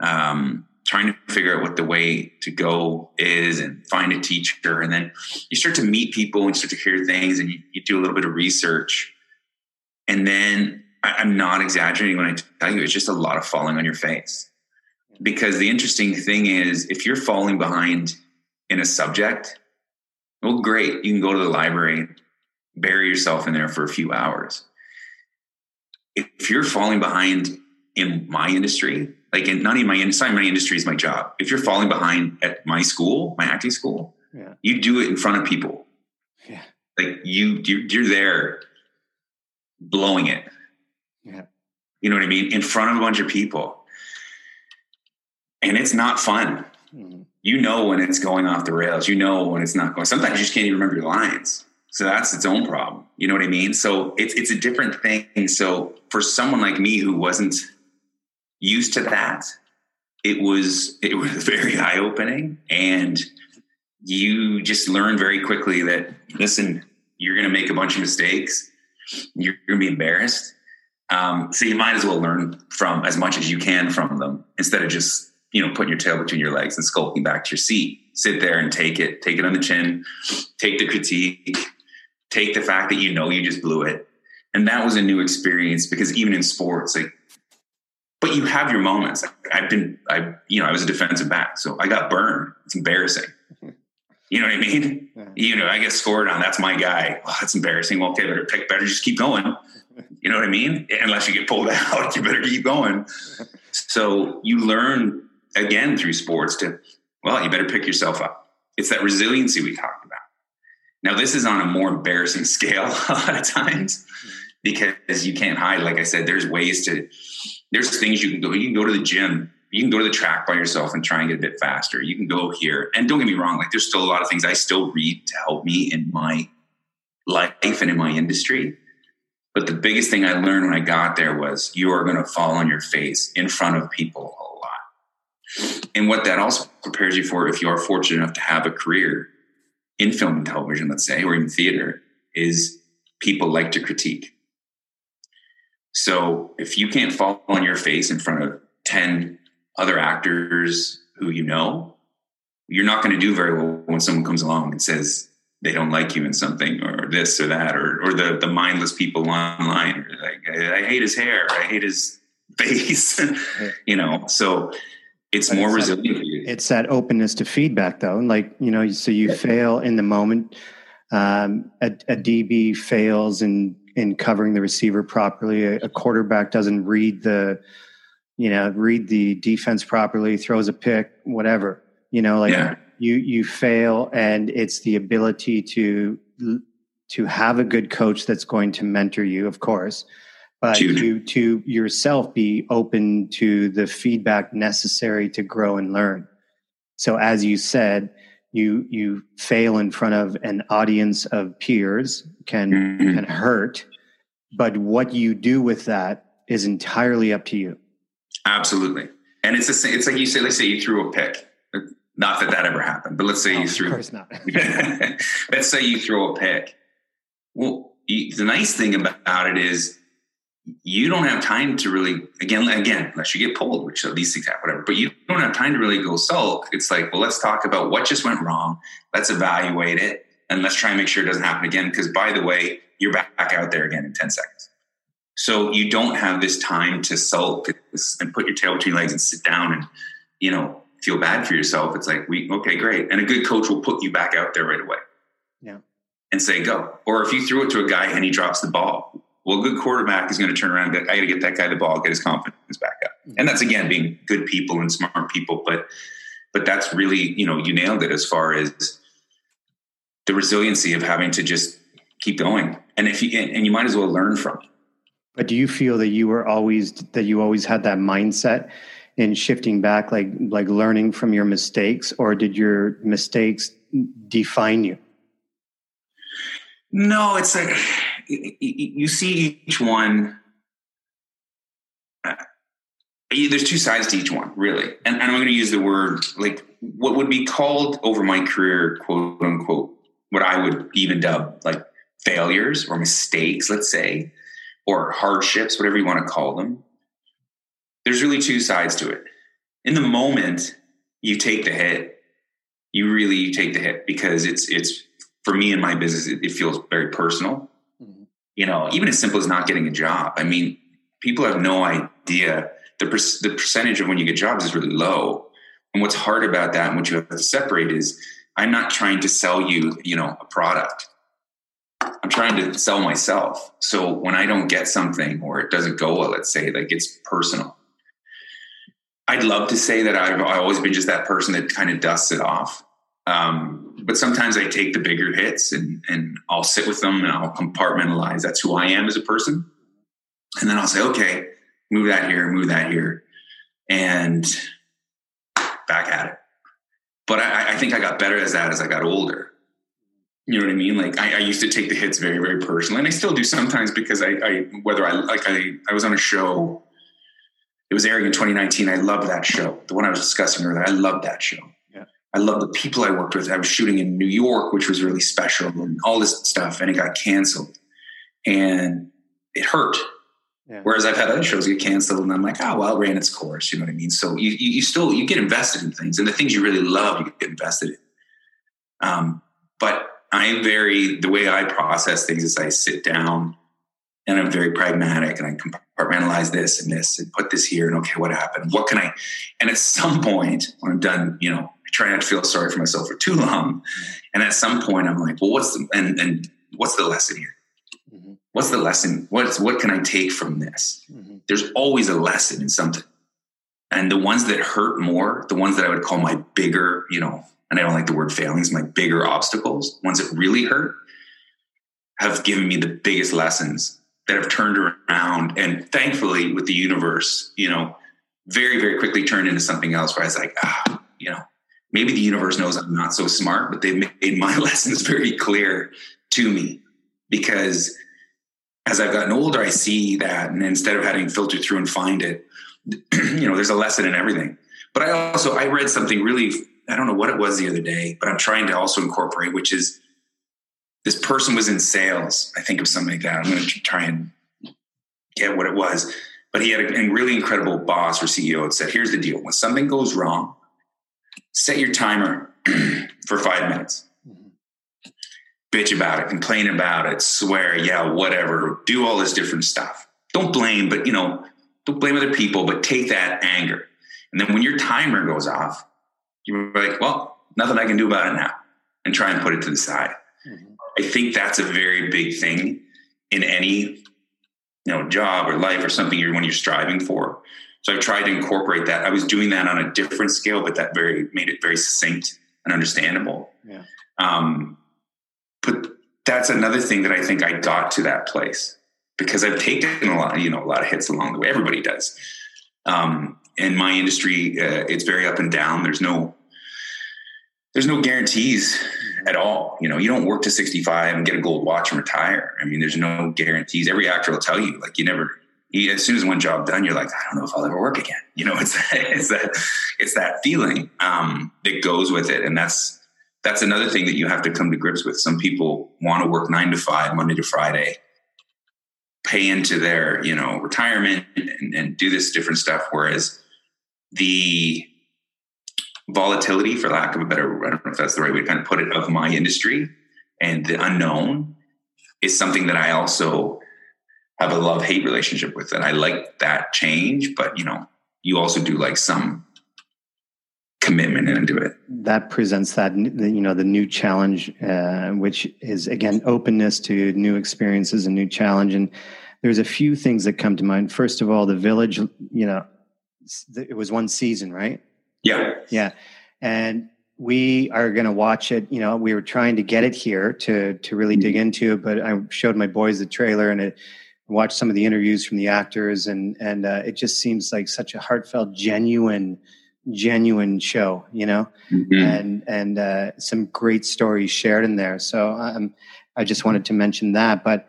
Um, trying to figure out what the way to go is and find a teacher. And then you start to meet people and start to hear things and you, you do a little bit of research. And then I, I'm not exaggerating when I tell you, it's just a lot of falling on your face. Because the interesting thing is, if you're falling behind in a subject, well, great. You can go to the library, bury yourself in there for a few hours. If you're falling behind in my industry, like in not even my industry, my industry is my job. If you're falling behind at my school, my acting school, yeah. you do it in front of people. Yeah. Like you, you're there blowing it. You know what I mean? In front of a bunch of people. And it's not fun. Mm-hmm. You know when it's going off the rails. You know when it's not going. Sometimes you just can't even remember your lines. So that's its own problem. You know what I mean? So it's it's a different thing. So for someone like me who wasn't used to that, it was it was very eye opening, and you just learn very quickly that listen, you're going to make a bunch of mistakes, you're going to be embarrassed. Um, so you might as well learn from as much as you can from them instead of just you know putting your tail between your legs and skulking back to your seat. Sit there and take it, take it on the chin, take the critique, take the fact that you know you just blew it. And that was a new experience because even in sports, like but you have your moments. I've been, I, you know, I was a defensive back, so I got burned. It's embarrassing. You know what I mean? Yeah. You know, I get scored on. That's my guy. Oh, that's embarrassing. Well, okay, better pick better. Just keep going. You know what I mean? Unless you get pulled out, you better keep going. So you learn again through sports to, well, you better pick yourself up. It's that resiliency we talked about. Now, this is on a more embarrassing scale a lot of times because you can't hide. Like I said, there's ways to there's things you can go. You can go to the gym You can go to the track by yourself and try and get a bit faster. You can go here. And don't get me wrong, like there's still a lot of things I still read to help me in my life and in my industry. But the biggest thing I learned when I got there was you are going to fall on your face in front of people a lot. And what that also prepares you for, if you are fortunate enough to have a career in film and television, let's say, or in theater, is people like to critique. So if you can't fall on your face in front of 10 other actors who you know, you're not going to do very well when someone comes along and says they don't like you in something or this or that or or the the mindless people online like I, I hate his hair, I hate his face, you know. So it's but more it's resilient. That, it's that openness to feedback, though. Like you know, so you yeah. fail in the moment. Um, a, a DB fails in in covering the receiver properly. A, a quarterback doesn't read the you know, read the defense properly, throws a pick, whatever. You know, like yeah. You you fail, and it's the ability to to have a good coach that's going to mentor you, of course, but to to yourself be open to the feedback necessary to grow and learn. So, as you said, you you fail in front of an audience of peers can mm-hmm. can hurt, but what you do with that is entirely up to you. Absolutely. And it's the same, it's like you say, let's say you threw a pick. Not that that ever happened, but let's say no, you threw. Of course not. let's say you throw a pick. Well, you, the nice thing about it is you don't have time to really again again unless you get pulled which these things happen whatever but you don't have time to really go sulk it's like well let's talk about what just went wrong let's evaluate it and let's try and make sure it doesn't happen again because by the way you're back out there again in 10 seconds so you don't have this time to sulk and put your tail between your legs and sit down and, you know, feel bad for yourself. It's like, we, okay, great. And a good coach will put you back out there right away. Yeah. And say, go. Or if you threw it to a guy and he drops the ball, well, a good quarterback is going to turn around and go, I got to get that guy the ball, get his confidence back up. Mm-hmm. And that's again being good people and smart people. But, but that's really, you know, you nailed it as far as the resiliency of having to just keep going. And if you, and you might as well learn from it but do you feel that you were always that you always had that mindset in shifting back, like like learning from your mistakes, or did your mistakes define you? No, it's like you see each one. Uh, there's two sides to each one, really, and, and I'm going to use the word like what would be called over my career, quote unquote, what I would even dub like failures or mistakes, let's say or hardships, whatever you want to call them, there's really two sides to it. In the moment, you take the hit. You really take the hit because it's it's for me in my business, it, it feels very personal. Mm-hmm. You know, even as simple as not getting a job. I mean, people have no idea the per, the percentage of when you get jobs is really low. And what's hard about that and what you have to separate is I'm not trying to sell you, you know, a product. I'm trying to sell myself. So when I don't get something or it doesn't go well, let's say, like it's personal. I'd love to say that I've, always been just that person that kind of dusts it off. Um, but sometimes I take the bigger hits and, and I'll sit with them and I'll compartmentalize. That's who I am as a person. And then I'll say, okay, move that here, move that here, and back at it. But I, I think I got better as that as I got older. You know what I mean? Like I, I, used to take the hits very, very personally, and I still do sometimes because I, I whether I like I, I was on a show. It was airing in 2019. I loved that show. The one I was discussing earlier. I loved that show. Yeah. I loved the people I worked with. I was shooting in New York, which was really special, and all this stuff, and it got canceled, and it hurt. Yeah. Whereas I've had other shows get canceled, and I'm like, oh well, it ran its course. You know what I mean? So you, you, you still you get invested in things, and the things you really love, you get invested in. Um, but I'm very, the way I process things is I sit down and I'm very pragmatic and I compartmentalize this and this and put this here and okay, what happened? What can I? And at some point, when I'm done, you know, I try not to feel sorry for myself for too long. And at some point, I'm like, well, what's the and and what's the lesson here? Mm-hmm. What's the lesson? What's what can I take from this? Mm-hmm. There's always a lesson in something. And the ones that hurt more, the ones that I would call my bigger, you know, and I don't like the word failings, my bigger obstacles, ones that really hurt, have given me the biggest lessons that have turned around. And thankfully, with the universe, you know, very, very quickly turned into something else where I was like, ah, you know, maybe the universe knows I'm not so smart, but they've made my lessons very clear to me because as I've gotten older, I see that. And instead of having to filter through and find it, you know, there's a lesson in everything. But I also, I read something really, I don't know what it was the other day, but I'm trying to also incorporate, which is this person was in sales. I think of something like that. I'm going to try and get what it was. But he had a, really incredible boss or CEO that said, here's the deal. When something goes wrong, set your timer for five minutes. Mm-hmm. Bitch about it, complain about it, swear, yeah, whatever, do all this different stuff. Don't blame, but you know, don't blame other people, but take that anger. And then when your timer goes off, you're like, well, nothing I can do about it now, and try and put it to the side. I think that's a very big thing in any you know job or life or something you're when you're striving for. So I've tried to incorporate that. I was doing that on a different scale, but that very made it very succinct and understandable. Yeah. Um, but that's another thing that I think I got to that place because I've taken a lot, you know, a lot of hits along the way. Everybody does. Um, in my industry, uh, it's very up and down. There's no, there's no guarantees at all. You know, you don't work to 65 and get a gold watch and retire. I mean, there's no guarantees. Every actor will tell you, like, you never, as soon as one job done, you're like, I don't know if I'll ever work again. You know, it's it's that it's that feeling um, that goes with it, and that's that's another thing that you have to come to grips with. Some people want to work nine to five, Monday to Friday, pay into their you know retirement and, and do this different stuff, whereas the volatility, for lack of a better, I don't know if that's the right way to kind of put it, of my industry and the unknown is something that I also have a love hate relationship with. And I like that change, but you know, you also do like some commitment into it. That presents that, you know, the new challenge, uh, which is again, openness to new experiences and new challenge. And there's a few things that come to mind. First of all, the village, you know, it was one season, right? Yeah. Yeah. And we are going to watch it. You know, we were trying to get it here to to really dig into it, but I showed my boys the trailer and it watched some of the interviews from the actors, and and uh, it just seems like such a heartfelt, genuine, genuine show. You know, mm-hmm. and and uh, some great stories shared in there. So um, I just wanted to mention that. But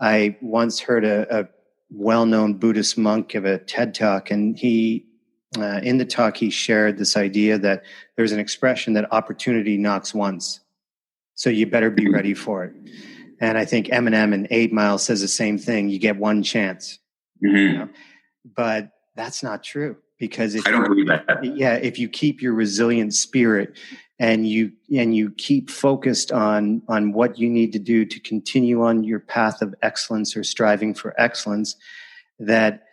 I once heard a, a well-known Buddhist monk give a TED talk, and he uh, in the talk, he shared this idea that there's an expression that opportunity knocks once. So you better be ready for it. And I think Eminem and Eight Mile says the same thing. You get one chance. Mm-hmm. You know? But that's not true because if I don't believe that. Yeah, if you keep your resilient spirit and you and you keep focused on on what you need to do to continue on your path of excellence or striving for excellence, that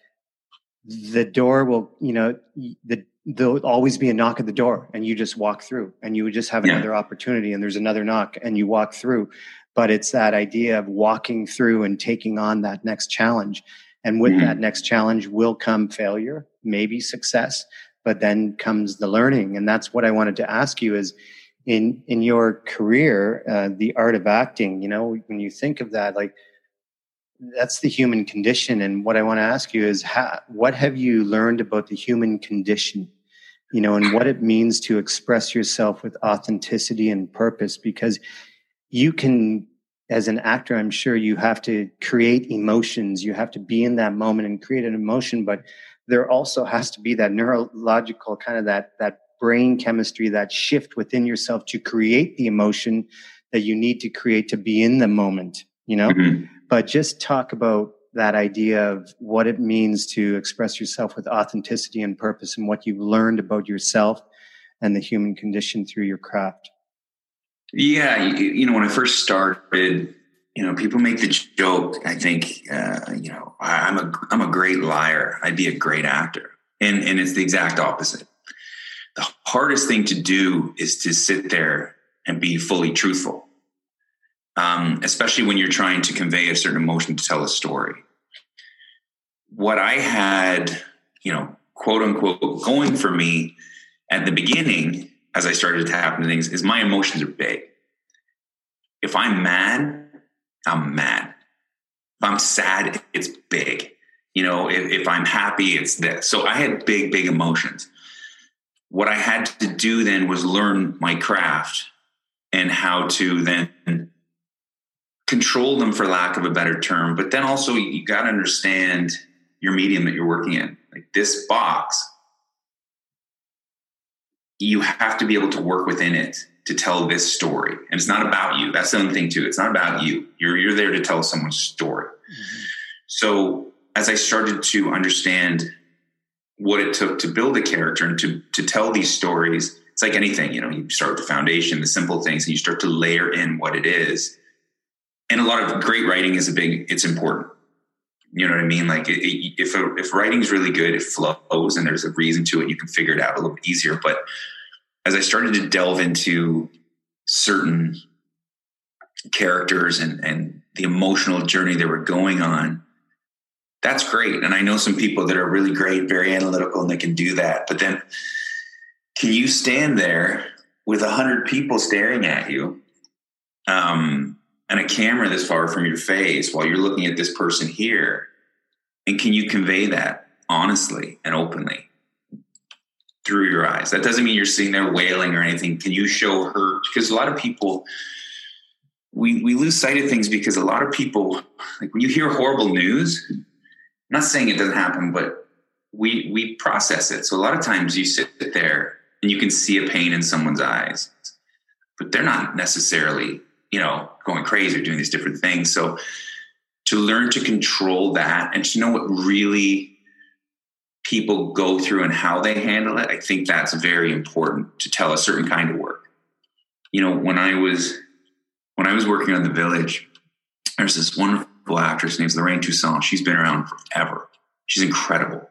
the door will, you know, the, there'll always be a knock at the door and you just walk through and you would just have another yeah. opportunity and there's another knock and you walk through. But it's that idea of walking through and taking on that next challenge. And with mm-hmm. that next challenge will come failure, maybe success, but then comes the learning. And that's what I wanted to ask you is in, in your career, uh, the art of acting, you know, when you think of that, like, that's the human condition. And what I want to ask you is, how, what have you learned about the human condition? You know, and what it means to express yourself with authenticity and purpose, because you can, as an actor, I'm sure you have to create emotions. You have to be in that moment and create an emotion, but there also has to be that neurological kind of that, that brain chemistry, that shift within yourself to create the emotion that you need to create to be in the moment, you know? Mm-hmm but just talk about that idea of what it means to express yourself with authenticity and purpose and what you've learned about yourself and the human condition through your craft. Yeah, you, you know, when I first started, you know, people make the joke. I think, uh, you know, I, I'm a I'm a great liar. I'd be a great actor, and and it's the exact opposite. The hardest thing to do is to sit there and be fully truthful um, especially when you're trying to convey a certain emotion to tell a story. What I had, you know, quote unquote, going for me at the beginning, as I started to happen to things, is my emotions are big. If I'm mad, I'm mad. If I'm sad, it's big. You know, if, if I'm happy, it's this. So I had big, big emotions. What I had to do then was learn my craft and how to then control them for lack of a better term but then also you got to understand your medium that you're working in. Like this box you have to be able to work within it to tell this story and it's not about you. That's the other thing too. It's not about you. You're you're there to tell someone's story. Mm-hmm. so as i started to understand what it took to build a character and to to tell these stories it's like anything you know you start with the foundation the simple things and you start to layer in what it is and a lot of great writing is a big it's important. You know what i mean? Like it, it, if a, if writing's really good it flows and there's a reason to it you can figure it out a little bit easier. But as i started to delve into certain characters and and the emotional journey they were going on that's great. And i know some people that are really great very analytical and they can do that. But then can you stand there with a hundred people staring at you um, and a camera this far from your face while you're looking at this person here and can you convey that honestly and openly through your eyes? That doesn't mean you're sitting there wailing or anything. Can you show hurt because a lot of people we we lose sight of things because a lot of people like when you hear horrible news I'm not saying it doesn't happen but we we process it. So a lot of times you sit there and you can see a pain in someone's eyes but they're not necessarily you know, going crazy or doing these different things. So to learn to control that and to know what really people go through and how they handle it, I think that's very important to tell a certain kind of work. You know, when I was when I was working on the village, there's this wonderful actress named Lorraine Toussaint. She's been around forever. She's incredible.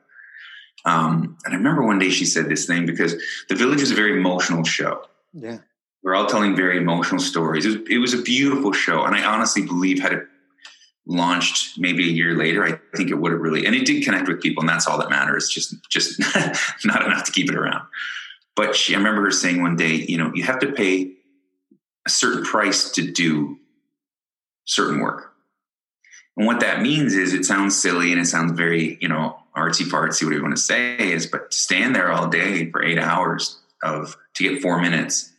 Um, and I remember one day she said this thing because the village is a very emotional show. Yeah. We're all telling very emotional stories. It was, it was a beautiful show, and I honestly believe had it launched maybe a year later, I think it would have really and it did connect with people, and that's all that matters. Just just not enough to keep it around. But she, I remember her saying one day, you know, you have to pay a certain price to do certain work. And what that means is it sounds silly and it sounds very, you know, artsy fartsy, whatever you want to say is, but to stand there all day for eight hours of to get four minutes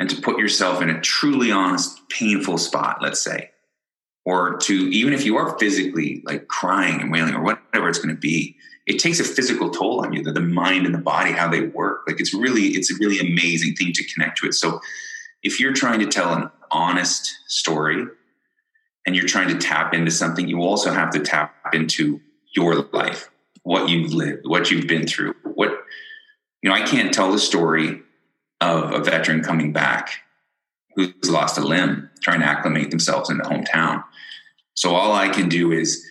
and to put yourself in a truly honest, painful spot, let's say, or to even if you are physically like crying and wailing or whatever it's going to be, it takes a physical toll on you, the, the mind and the body, how they work. Like it's really, it's a really amazing thing to connect to it. So if you're trying to tell an honest story and you're trying to tap into something, you also have to tap into your life, what you've lived, what you've been through, what, you know, I can't tell the story of a veteran coming back who's lost a limb, trying to acclimate themselves in the hometown. So all I can do is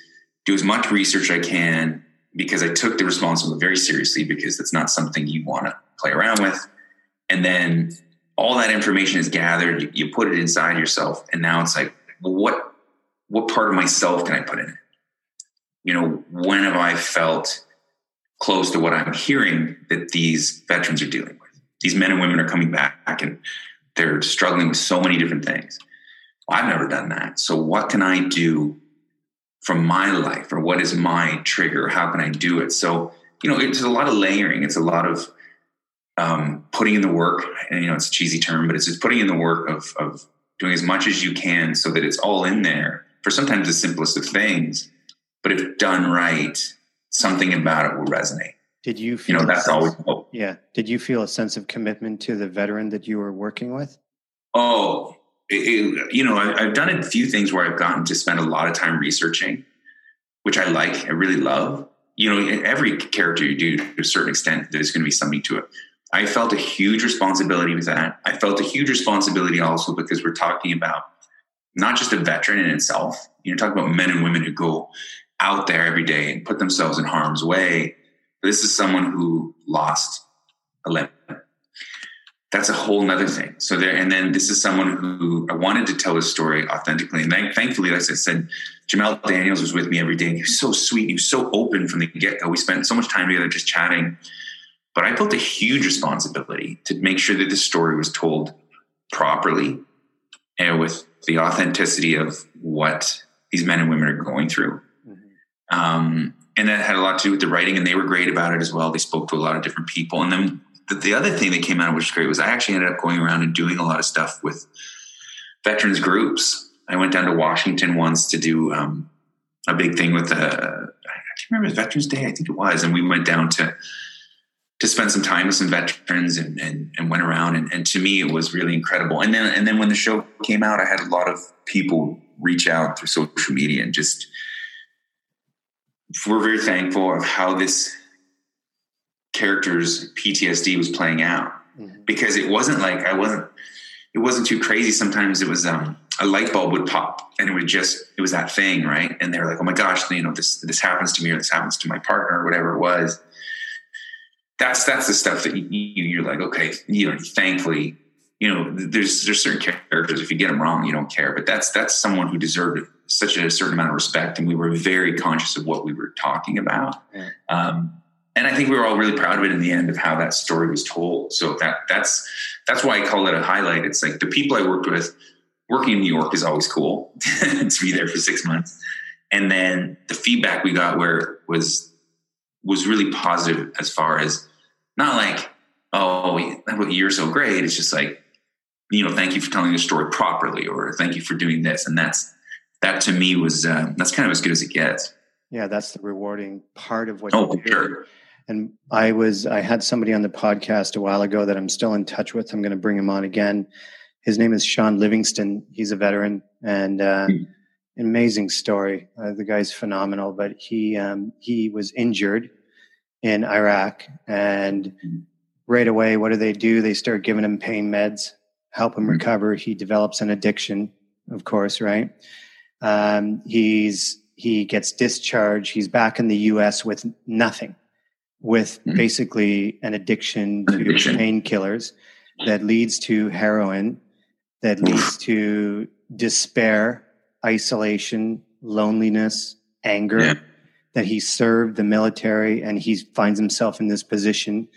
do as much research I can because I took the responsibility very seriously because it's not something you want to play around with. And then all that information is gathered, you, put it inside yourself, and now it's like, well, what what part of myself can I put in it? You know, when have I felt close to what I'm hearing that these veterans are with? These men and women are coming back and they're struggling with so many different things. Well, I've never done that. So what can I do from my life or what is my trigger? How can I do it? So, you know, it's a lot of layering. It's a lot of um, putting in the work and, you know, it's a cheesy term, but it's just putting in the work of, of doing as much as you can so that it's all in there for sometimes the simplest of things. But if done right, something about it will resonate. Did you feel you know that's always hope. Yeah. Did you feel a sense of commitment to the veteran that you were working with? Oh, it, you know, I, have done a few things where I've gotten to spend a lot of time researching, which I like. I really love. You know, every character you do to a certain extent, there's going to be something to it. I felt a huge responsibility with that. I felt a huge responsibility also because we're talking about not just a veteran in itself. You know, talk about men and women who go out there every day and put themselves in harm's way this is someone who lost a limb. That's a whole nother thing. So there, and then this is someone who I wanted to tell his story authentically. And thankfully, as I said, Jamel Daniels was with me every day and he was so sweet. He was so open from the get go. We spent so much time together just chatting. But I felt a huge responsibility to make sure that this story was told properly and with the authenticity of what these men and women are going through. Mm-hmm. Um, and that had a lot to do with the writing, and they were great about it as well. They spoke to a lot of different people, and then the, the other thing that came out, which was great, was I actually ended up going around and doing a lot of stuff with veterans groups. I went down to Washington once to do um, a big thing with the uh, I can't remember Veterans Day, I think it was, and we went down to to spend some time with some veterans and, and, and went around and, and, to me it was really incredible and then and then when the show came out i had a lot of people reach out through social media and just we're very thankful of how this character's ptsd was playing out. Mm-hmm. because it wasn't like i wasn't it wasn't too crazy. Sometimes it was um a light bulb would pop and it would just it was that thing right? And they were like oh my gosh you know this this happens to me or this happens to my partner or whatever it was. That's that's the stuff that you, you're like okay you know thankfully you know there's there's certain characters if you get them wrong you don't care but that's that's someone who deserved such a certain amount of respect and we were very conscious of what we were talking about. Um, and i think we were all really proud of it in the end of how that story was told. So that that's that's why i call it a highlight. It's like the people i worked with working in new york is always cool to be there for six months. And then the feedback we got where was was really positive as far as not like, oh, you're so great. It's just like, you know, thank you for telling the story properly, or thank you for doing this. And that's that to me was uh, that's kind of as good as it gets. Yeah, that's the rewarding part of what. Oh, sure. And I was I had somebody on the podcast a while ago that I'm still in touch with. I'm going to bring him on again. His name is Sean Livingston. He's a veteran and uh, mm. amazing story. Uh, the guy's phenomenal. But he um, he was injured in Iraq. And right away, what do they do? They start giving him pain meds, help him recover. He develops an addiction, of course, right? Um, he's he gets discharged. He's back in the U.S. with nothing, with mm-hmm. basically an addiction to painkillers that leads to heroin, that leads to despair, isolation, loneliness, anger. Yeah that he served the military and he finds himself in this position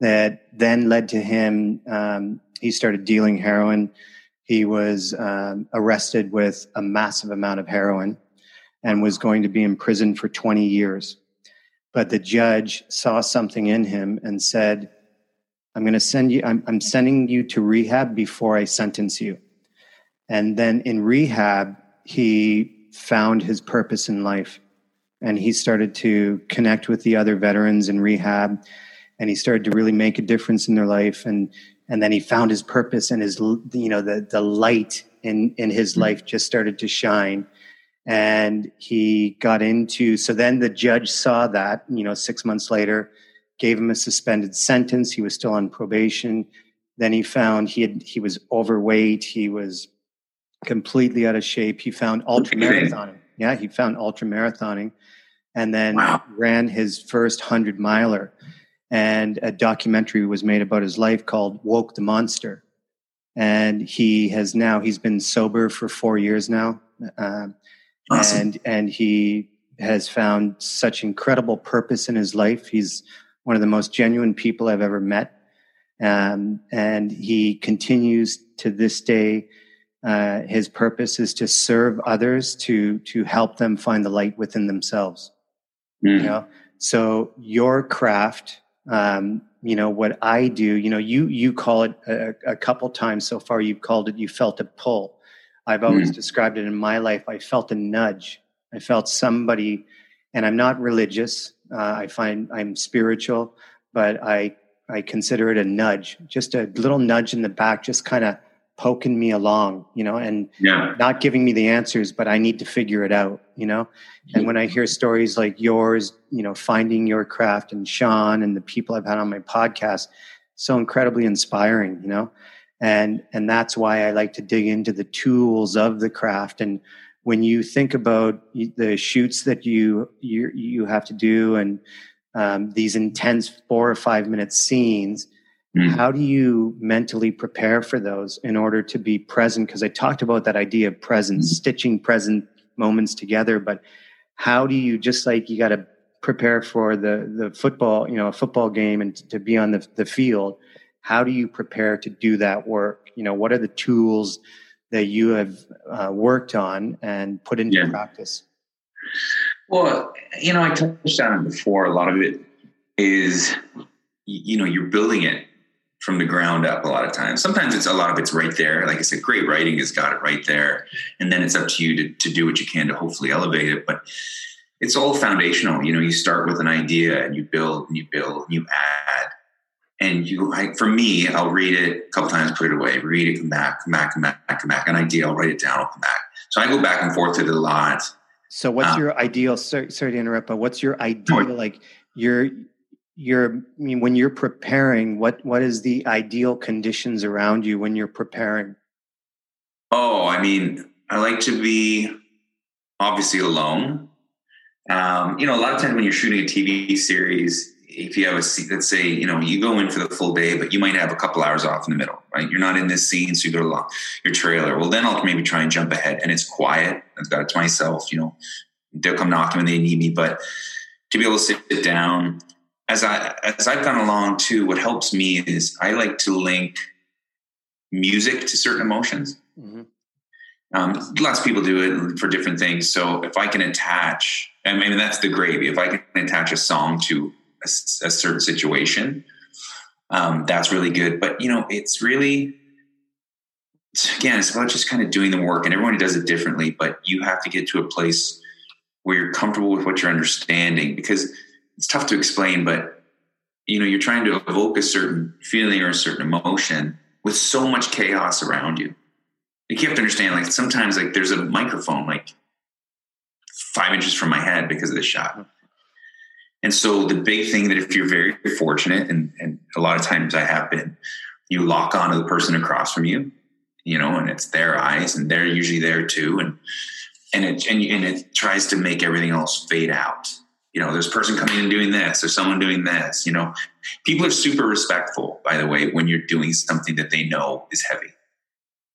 that then led to him um, he started dealing heroin. He was um, arrested with a massive amount of heroin and was going to be in prison for 20 years. But the judge saw something in him and said i'm going to send you I'm, I'm sending you to rehab before i sentence you. And then in rehab he found his purpose in life and he started to connect with the other veterans in rehab and he started to really make a difference in their life. And and then he found his purpose and his you know the the light in in his mm-hmm. life just started to shine and he got into so then the judge saw that you know 6 months later gave him a suspended sentence he was still on probation then he found he had he was overweight he was completely out of shape he found ultra marathoning yeah he found ultra marathoning and then wow. ran his first 100 miler. And a documentary was made about his life called Woke the Monster. And he has now, he's been sober for four years now. Um, awesome. And, and he has found such incredible purpose in his life. He's one of the most genuine people I've ever met. Um, and he continues to this day. Uh, his purpose is to serve others, to to help them find the light within themselves. Mm. You know, so your craft, um, you know, what I do, you know, you you call it a, a, couple times so far. You've called it. You felt a pull. I've always mm. described it in my life. I felt a nudge. I felt somebody, and I'm not religious. Uh, I find I'm spiritual, but I I consider it a nudge, just a little nudge in the back, just kind of poking me along, you know, and yeah. not giving me the answers, but I need to figure it out, you know. And when I hear stories like yours, you know, finding your craft and Sean and the people I've had on my podcast, so incredibly inspiring, you know. And and that's why I like to dig into the tools of the craft. And when you think about the shoots that you you you have to do and um, these intense four or five minute scenes Mm. How do you mentally prepare for those in order to be present? Because I talked about that idea of presence, mm. stitching present moments together, but how do you just like you got to prepare for the the football, you know, a football game and to be on the the field? How do you prepare to do that work? You know, what are the tools that you have uh, worked on and put into yeah. practice? Well, you know, I touched on it before. A lot of it is, you know, you're building it from the ground up a lot of times. Sometimes it's a lot of it's right there. Like I said, great writing has got it right there. And then it's up to you to, to do what you can to hopefully elevate it. But it's all foundational. You know, you start with an idea and you build and you build and you add. And you, like, for me, I'll read it a couple times, put it away, read it, come back, come back, come back, come back. An idea, I'll write it down, I'll come back. So I go back and forth to it a lot. So what's um, your ideal? Sorry, sorry to interrupt, but what's your ideal? Like your you're I mean, when you're preparing what what is the ideal conditions around you when you're preparing? Oh i mean i like to be obviously alone. Um, you know a lot of times when you're shooting a tv series if you have a let's say you know you go in for the full day but you might have a couple hours off in the middle right? You're not in this scene so you go to your trailer. Well then i'll maybe try and jump ahead and it's quiet. I've got it to myself you know they'll come knocking when they need me but to be able to sit down as I as I've gone along too, what helps me is I like to link music to certain emotions. Mm-hmm. Um, lots of people do it for different things. So if I can attach, I mean that's the gravy. If I can attach a song to a, a certain situation, um, that's really good. But you know, it's really again, it's about just kind of doing the work, and everyone does it differently. But you have to get to a place where you're comfortable with what you're understanding because it's tough to explain, but you know, you're trying to evoke a certain feeling or a certain emotion with so much chaos around you. You have to understand, like sometimes, like there's a microphone like five inches from my head because of the shot. And so the big thing that if you're very fortunate, and, and a lot of times I have been, you lock onto the person across from you, you know, and it's their eyes, and they're usually there too, and and it and, and it tries to make everything else fade out you know, there's a person coming in doing this, there's someone doing this, you know. People are super respectful, by the way, when you're doing something that they know is heavy.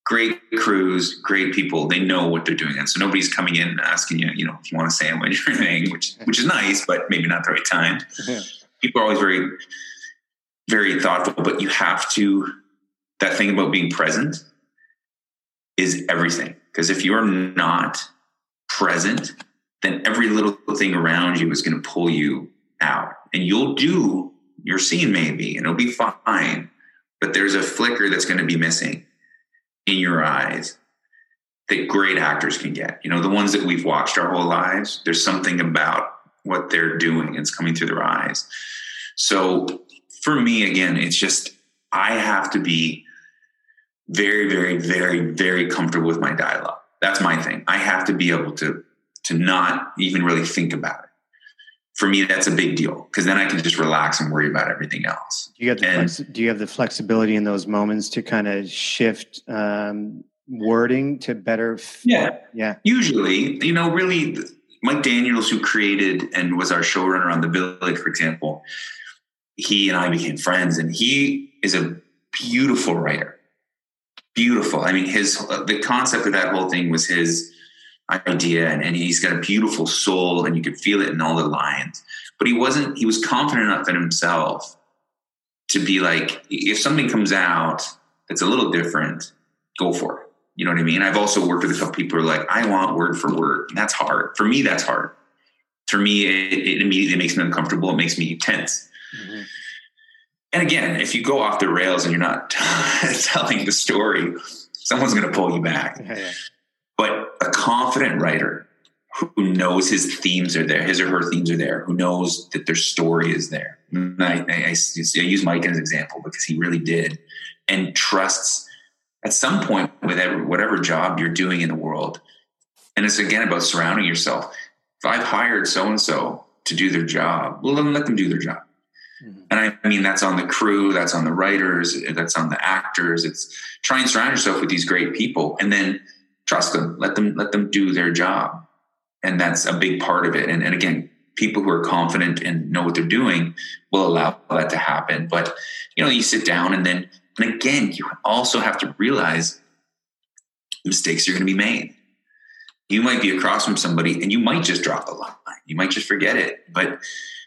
Great crews, great people, they know what they're doing. And so nobody's coming in and asking you, you know, if you want a sandwich or anything, which which is nice, but maybe not the right time. Yeah. People are always very, very thoughtful, but you have to that thing about being present is everything. Because if you're not present, then every little thing around you is going to pull you out. And you'll do your scene maybe, and it'll be fine. But there's a flicker that's going to be missing in your eyes that great actors can get. You know, the ones that we've watched our whole lives, there's something about what they're doing. It's coming through their eyes. So for me, again, it's just, I have to be very, very, very, very comfortable with my dialogue. That's my thing. I have to be able to to not even really think about it. For me, that's a big deal because then I can just relax and worry about everything else. Do you have the, and, flex- do you have the flexibility in those moments to kind of shift um, wording to better? F- yeah, yeah. Usually, you know, really, Mike Daniels, who created and was our showrunner on The Village, for example, he and I became friends, and he is a beautiful writer. Beautiful. I mean, his the concept of that whole thing was his idea and, and he's got a beautiful soul and you could feel it in all the lines. But he wasn't he was confident enough in himself to be like if something comes out that's a little different go for it. You know what i mean? I've also worked with a couple people who are like i want word for word. And that's hard. For me that's hard. For me it, it immediately makes me uncomfortable. It makes me tense. Mm-hmm. and again if you go off the rails and you're not telling the story someone's going to pull you back. Yeah. But a confident writer who knows his themes are there, his or her themes are there, who knows that their story is there. I, I, I, I use Mike as an example because he really did, and trusts at some point with every, whatever job you're doing in the world. And it's again about surrounding yourself. If I've hired so and so to do their job, well, then let them do their job. Mm-hmm. And I mean, that's on the crew, that's on the writers, that's on the actors. It's try and surround yourself with these great people. And then trust them. Let them let them do their job. And that's a big part of it. And, and again people who are confident and know what they're doing will allow that to happen. But you know you sit down and then and again you also have to realize mistakes are going to be made. You might be across from somebody and you might just drop the line. You might just forget it. But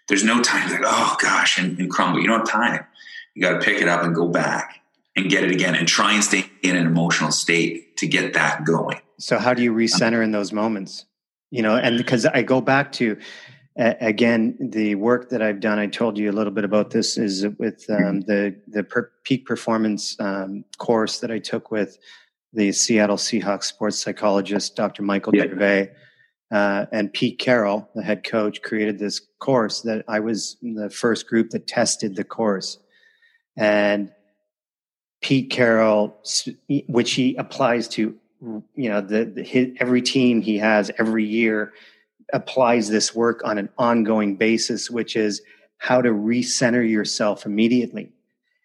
there's no time like oh gosh and, and crumble. You don't have time. You got to pick it up and go back and get it again and try and stay in an emotional state to get that going. So how do you recenter in those moments? you know, and because I go back to again the work that I've done. I told you a little bit about this is with um, mm-hmm. the the per- peak performance um, course that I took with the Seattle Seahawks sports psychologist Dr. Michael yeah. Gervais. Uh, and Pete Carroll, the head coach, created this course that I was the first group that tested the course. And Pete Carroll, which he applies to, you know, the, the his, every team he has every year applies this work on an ongoing basis, which is how to recenter yourself immediately,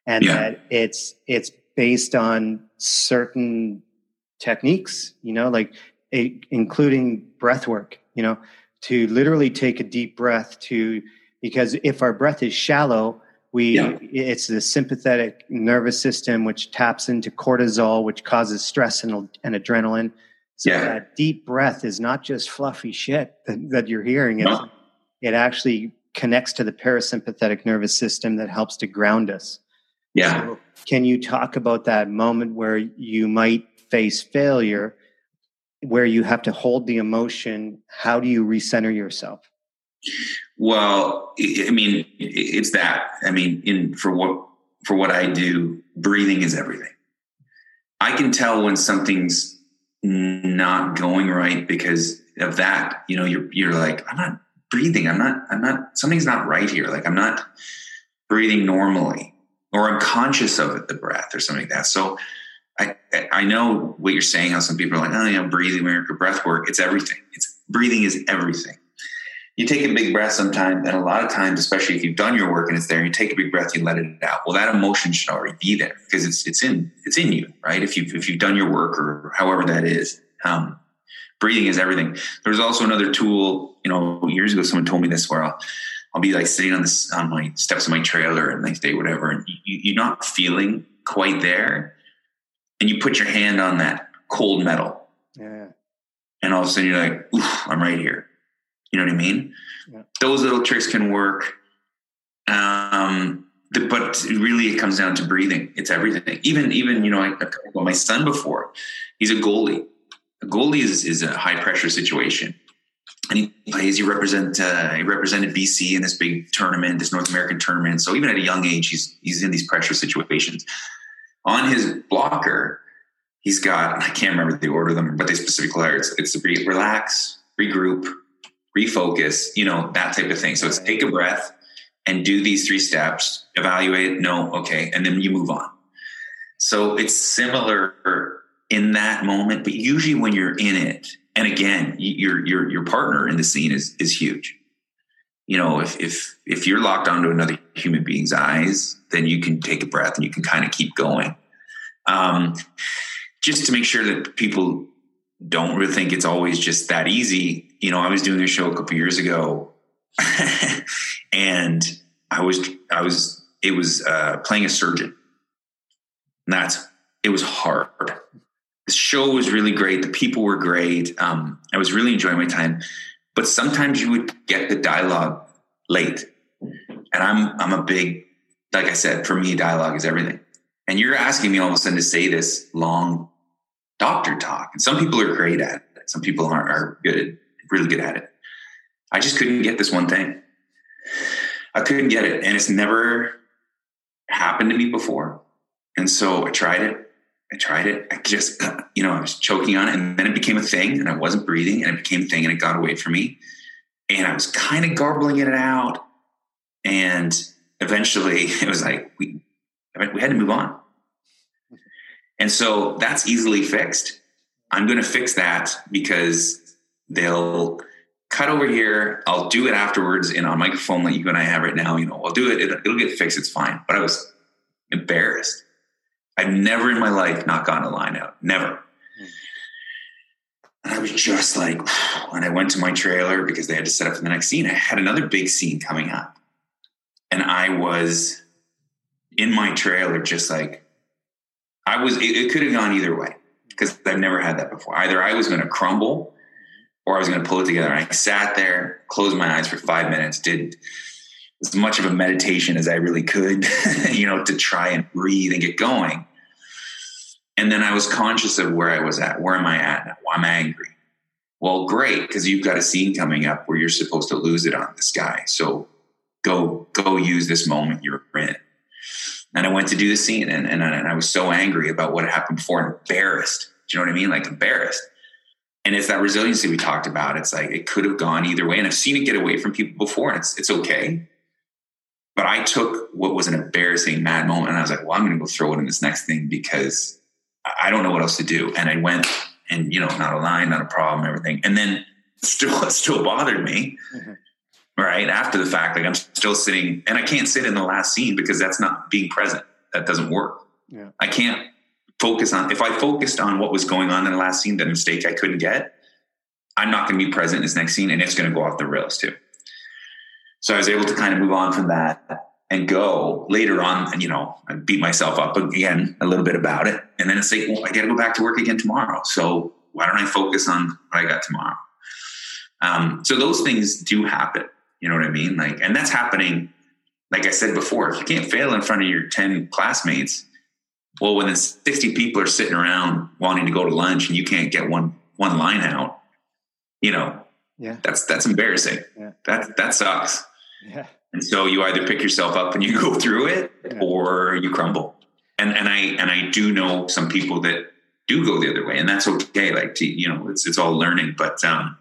and yeah. that it's it's based on certain techniques, you know, like a, including breath work, you know, to literally take a deep breath to because if our breath is shallow we yeah. it's the sympathetic nervous system which taps into cortisol which causes stress and, and adrenaline so yeah. that deep breath is not just fluffy shit that, that you're hearing no. it actually connects to the parasympathetic nervous system that helps to ground us yeah so can you talk about that moment where you might face failure where you have to hold the emotion how do you recenter yourself well, I mean, it's that. I mean, in for what for what I do, breathing is everything. I can tell when something's not going right because of that. You know, you're you're like, I'm not breathing. I'm not. I'm not. Something's not right here. Like I'm not breathing normally, or I'm conscious of it, the breath, or something like that. So. I, I know what you're saying. How some people are like, oh, yeah, breathing work or breath work. It's everything. It's breathing is everything you take a big breath sometimes, and a lot of times, especially if you've done your work and it's there, you take a big breath, you let it out. Well, that emotion should already be there because it's it's in it's in you, right? If you if you've done your work or however that is, um, breathing is everything. There's also another tool. You know, years ago, someone told me this where I'll I'll be like sitting on this on my steps of my trailer and next day, whatever, and you, you're not feeling quite there, and you put your hand on that cold metal, yeah, and all of a sudden you're like, I'm right here you know what I mean? Yeah. Those little tricks can work. Um, the, but really, it comes down to breathing. It's everything. Even even you know, I, well, my son before, he's a goalie. A goalie is is a high pressure situation, and he plays. He represent uh, he represented BC in this big tournament, this North American tournament. So even at a young age, he's he's in these pressure situations. On his blocker, he's got I can't remember the order of them, but they specifically are. It's, it's relax, regroup, refocus, you know, that type of thing. So it's take a breath and do these three steps, evaluate, no, okay, and then you move on. So it's similar in that moment, but usually when you're in it, and again, your your your partner in the scene is is huge. You know, if if if you're locked onto another human being's eyes, then you can take a breath and you can kind of keep going. Um, just to make sure that people don't really think it's always just that easy. You know, I was doing a show a couple years ago, and I was I was it was uh, playing a surgeon. And that's it was hard. The show was really great. The people were great. Um, I was really enjoying my time, but sometimes you would get the dialogue late, and I'm I'm a big like I said for me dialogue is everything. And you're asking me all of a sudden to say this long doctor talk. And some people are great at it. Some people are, are good, really good at it. I just couldn't get this one thing. I couldn't get it. And it's never happened to me before. And so I tried it. I tried it. I just, you know, I was choking on it. And then it became a thing and I wasn't breathing and it became a thing and it got away from me. And I was kind of garbling it out. And eventually it was like, we, we had to move on. And so that's easily fixed. I'm going to fix that because they'll cut over here. I'll do it afterwards in a microphone like you and I have right now. You know, I'll do it. It'll, it'll get fixed. It's fine. But I was embarrassed. I've never in my life not gotten a line out. Never. And I was just like, when I went to my trailer because they had to set up for the next scene, I had another big scene coming up. And I was in my trailer, just like, I was, it, it could have gone either way because I've never had that before. Either I was going to crumble or I was going to pull it together. And I sat there, closed my eyes for five minutes, did as much of a meditation as I really could, you know, to try and breathe and get going. And then I was conscious of where I was at. Where am I at now? I'm angry. Well, great, because you've got a scene coming up where you're supposed to lose it on this guy. So go go use this moment you're in. And I went to do the scene and, and, and I was so angry about what had happened before, embarrassed. Do you know what I mean? Like embarrassed. And it's that resiliency we talked about. It's like it could have gone either way. And I've seen it get away from people before, and it's it's okay. But I took what was an embarrassing mad moment and I was like, well, I'm gonna go throw it in this next thing because I don't know what else to do. And I went and you know, not a line, not a problem, everything. And then still it still bothered me. Mm-hmm right? After the fact like i'm still sitting and i can't sit in the last scene because that's not being present. That doesn't work. Yeah. i can't focus on if i focused on what was going on in the last scene the mistake i couldn't get i'm not going to be present in this next scene and it's going to go off the rails too. So i was able to kind of move on from that and go later on and you know i beat myself up again a little bit about it and then it's like well i gotta go back to work again tomorrow so why don't i focus on what i got tomorrow? Um, so those things do happen you know what I mean? Like, and that's happening. Like I said before, if you can't fail in front of your 10 classmates, well, when the 60 people are sitting around wanting to go to lunch and you can't get one, one line out, you know, yeah, that's, that's embarrassing. Yeah. That, that sucks. Yeah. And so you either pick yourself up and you go through it yeah. or you crumble. And, and I, and I do know some people that do go the other way and that's okay. Like, to, you know, it's, it's all learning, but, um,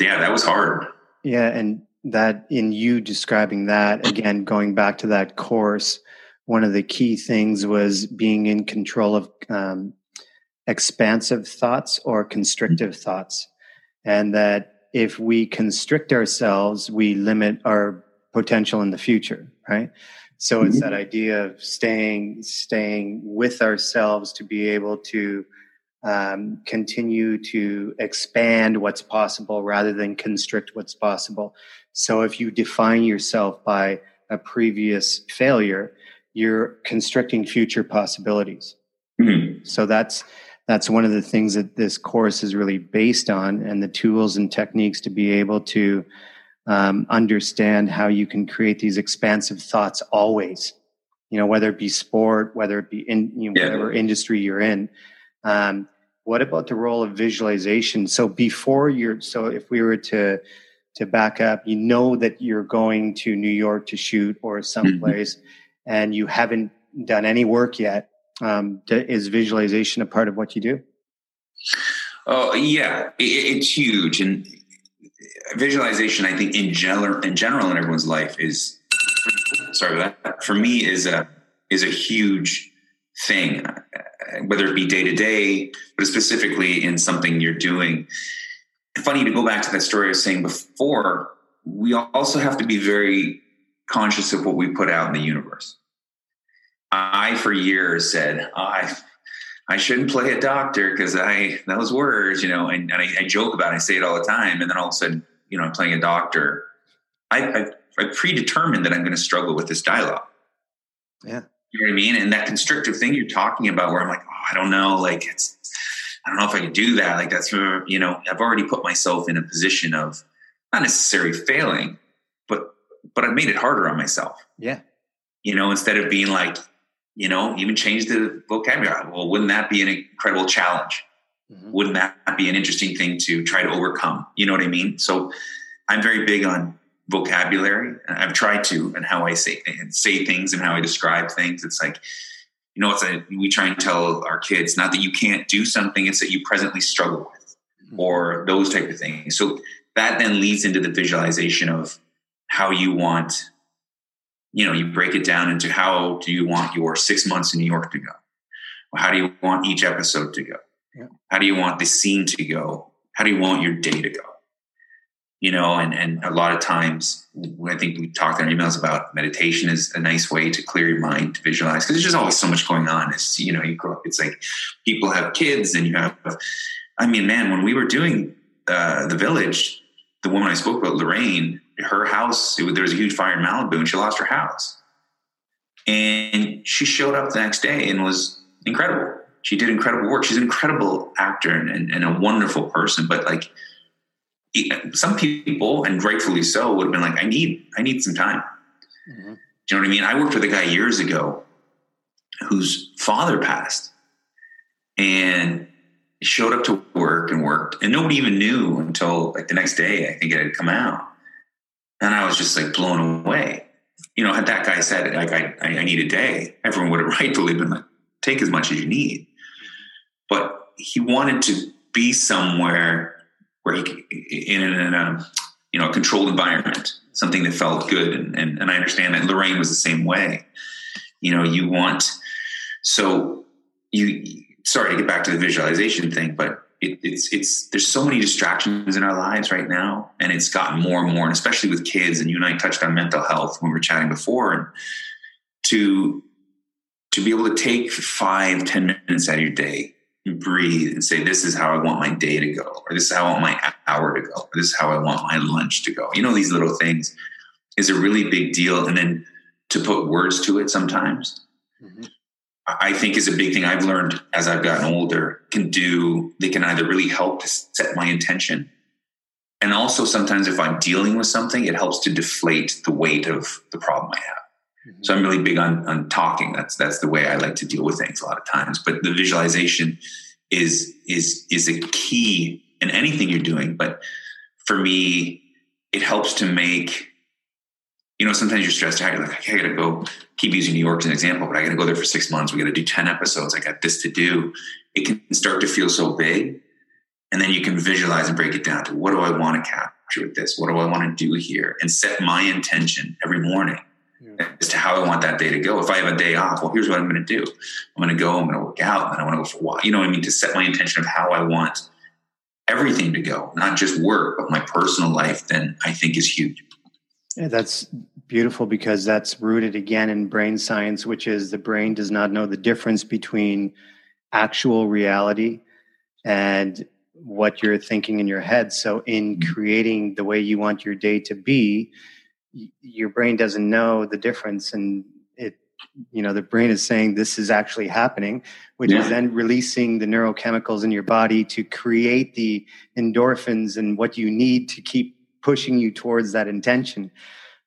yeah, that was hard. Yeah. And that in you describing that again going back to that course one of the key things was being in control of um, expansive thoughts or constrictive thoughts. And that if we constrict ourselves we limit our potential in the future right? So it's mm-hmm. that idea of staying staying with ourselves to be able to um, continue to expand what's possible rather than constrict what's possible so if you define yourself by a previous failure, you're constricting future possibilities. Mm-hmm. So that's that's one of the things that this course is really based on, and the tools and techniques to be able to um, understand how you can create these expansive thoughts always. You know, whether it be sport, whether it be in you know, yeah. whatever industry you're in. Um, what about the role of visualization? So before you're, so if we were to to back up. You know that you're going to New York to shoot or someplace, mm-hmm. and you haven't done any work yet. Um, is visualization a part of what you do? Oh yeah, it, it's huge, and visualization. I think in general, in general, in everyone's life is sorry that for me is a is a huge thing, whether it be day to day, but specifically in something you're doing funny to go back to that story I was saying before, we also have to be very conscious of what we put out in the universe. I, for years, said, oh, I, I shouldn't play a doctor because I, those words, you know, and, and I, I, joke about it, I say it all the time. And then all of a sudden, you know, I'm playing a doctor. I, I, I predetermined that I'm going to struggle with this dialogue. Yeah. You know what I mean? And that constrictive thing you're talking about where I'm like, oh, I don't know, like it's, I don't know if I can do that. Like that's, you know, I've already put myself in a position of not necessarily failing, but, but I've made it harder on myself. Yeah. You know, instead of being like, you know, even change the vocabulary. Well, wouldn't that be an incredible challenge? Mm-hmm. Wouldn't that be an interesting thing to try to overcome? You know what I mean? So I'm very big on vocabulary. I've tried to and how I say say things and how I describe things. It's like you know, it's a, we try and tell our kids not that you can't do something, it's that you presently struggle with mm-hmm. or those type of things. So that then leads into the visualization of how you want, you know, you break it down into how do you want your six months in New York to go? How do you want each episode to go? Yeah. How do you want the scene to go? How do you want your day to go? You know, and, and a lot of times I think we talked in our emails about meditation is a nice way to clear your mind, to visualize, because there's just always so much going on. It's, you know, you grow up, it's like people have kids and you have, I mean, man, when we were doing uh, the village, the woman I spoke about, Lorraine, her house, it, there was a huge fire in Malibu and she lost her house. And she showed up the next day and was incredible. She did incredible work. She's an incredible actor and, and, and a wonderful person, but like, some people, and rightfully so, would have been like, I need, I need some time. Mm-hmm. Do you know what I mean? I worked with a guy years ago whose father passed. And showed up to work and worked, and nobody even knew until like the next day. I think it had come out, and I was just like blown away. You know, had that guy said like I I need a day, everyone would have rightfully been like, take as much as you need. But he wanted to be somewhere where he in, in a um, you know a controlled environment, something that felt good, and, and and I understand that Lorraine was the same way. You know, you want so you sorry to get back to the visualization thing, but it, it's it's there's so many distractions in our lives right now, and it's gotten more and more, and especially with kids. And you and I touched on mental health when we were chatting before, and to to be able to take five ten minutes out of your day breathe and say, "This is how I want my day to go," or "This is how I want my hour to go," or "This is how I want my lunch to go." You know, these little things is a really big deal, and then to put words to it sometimes. Mm-hmm I think is a big thing I've learned as I've gotten older can do, they can either really help to set my intention. And also sometimes if I'm dealing with something, it helps to deflate the weight of the problem I have. Mm-hmm. So I'm really big on, on talking. That's, that's the way I like to deal with things a lot of times, but the visualization is, is, is a key in anything you're doing. But for me, it helps to make you know, sometimes you're stressed out. You're like, okay, I gotta go keep using New York as an example, but I gotta go there for six months. We gotta do 10 episodes. I got this to do. It can start to feel so big. And then you can visualize and break it down to what do I want to capture with this? What do I want to do here? And set my intention every morning. As to how I want that day to go. If I have a day off, well, here's what I'm going to do. I'm going to go, I'm going to work out, and I want to go for a walk. You know what I mean? To set my intention of how I want everything to go, not just work, but my personal life, then I think is huge. Yeah, that's beautiful because that's rooted again in brain science, which is the brain does not know the difference between actual reality and what you're thinking in your head. So, in mm-hmm. creating the way you want your day to be, your brain doesn't know the difference. And it, you know, the brain is saying this is actually happening, which yeah. is then releasing the neurochemicals in your body to create the endorphins and what you need to keep pushing you towards that intention.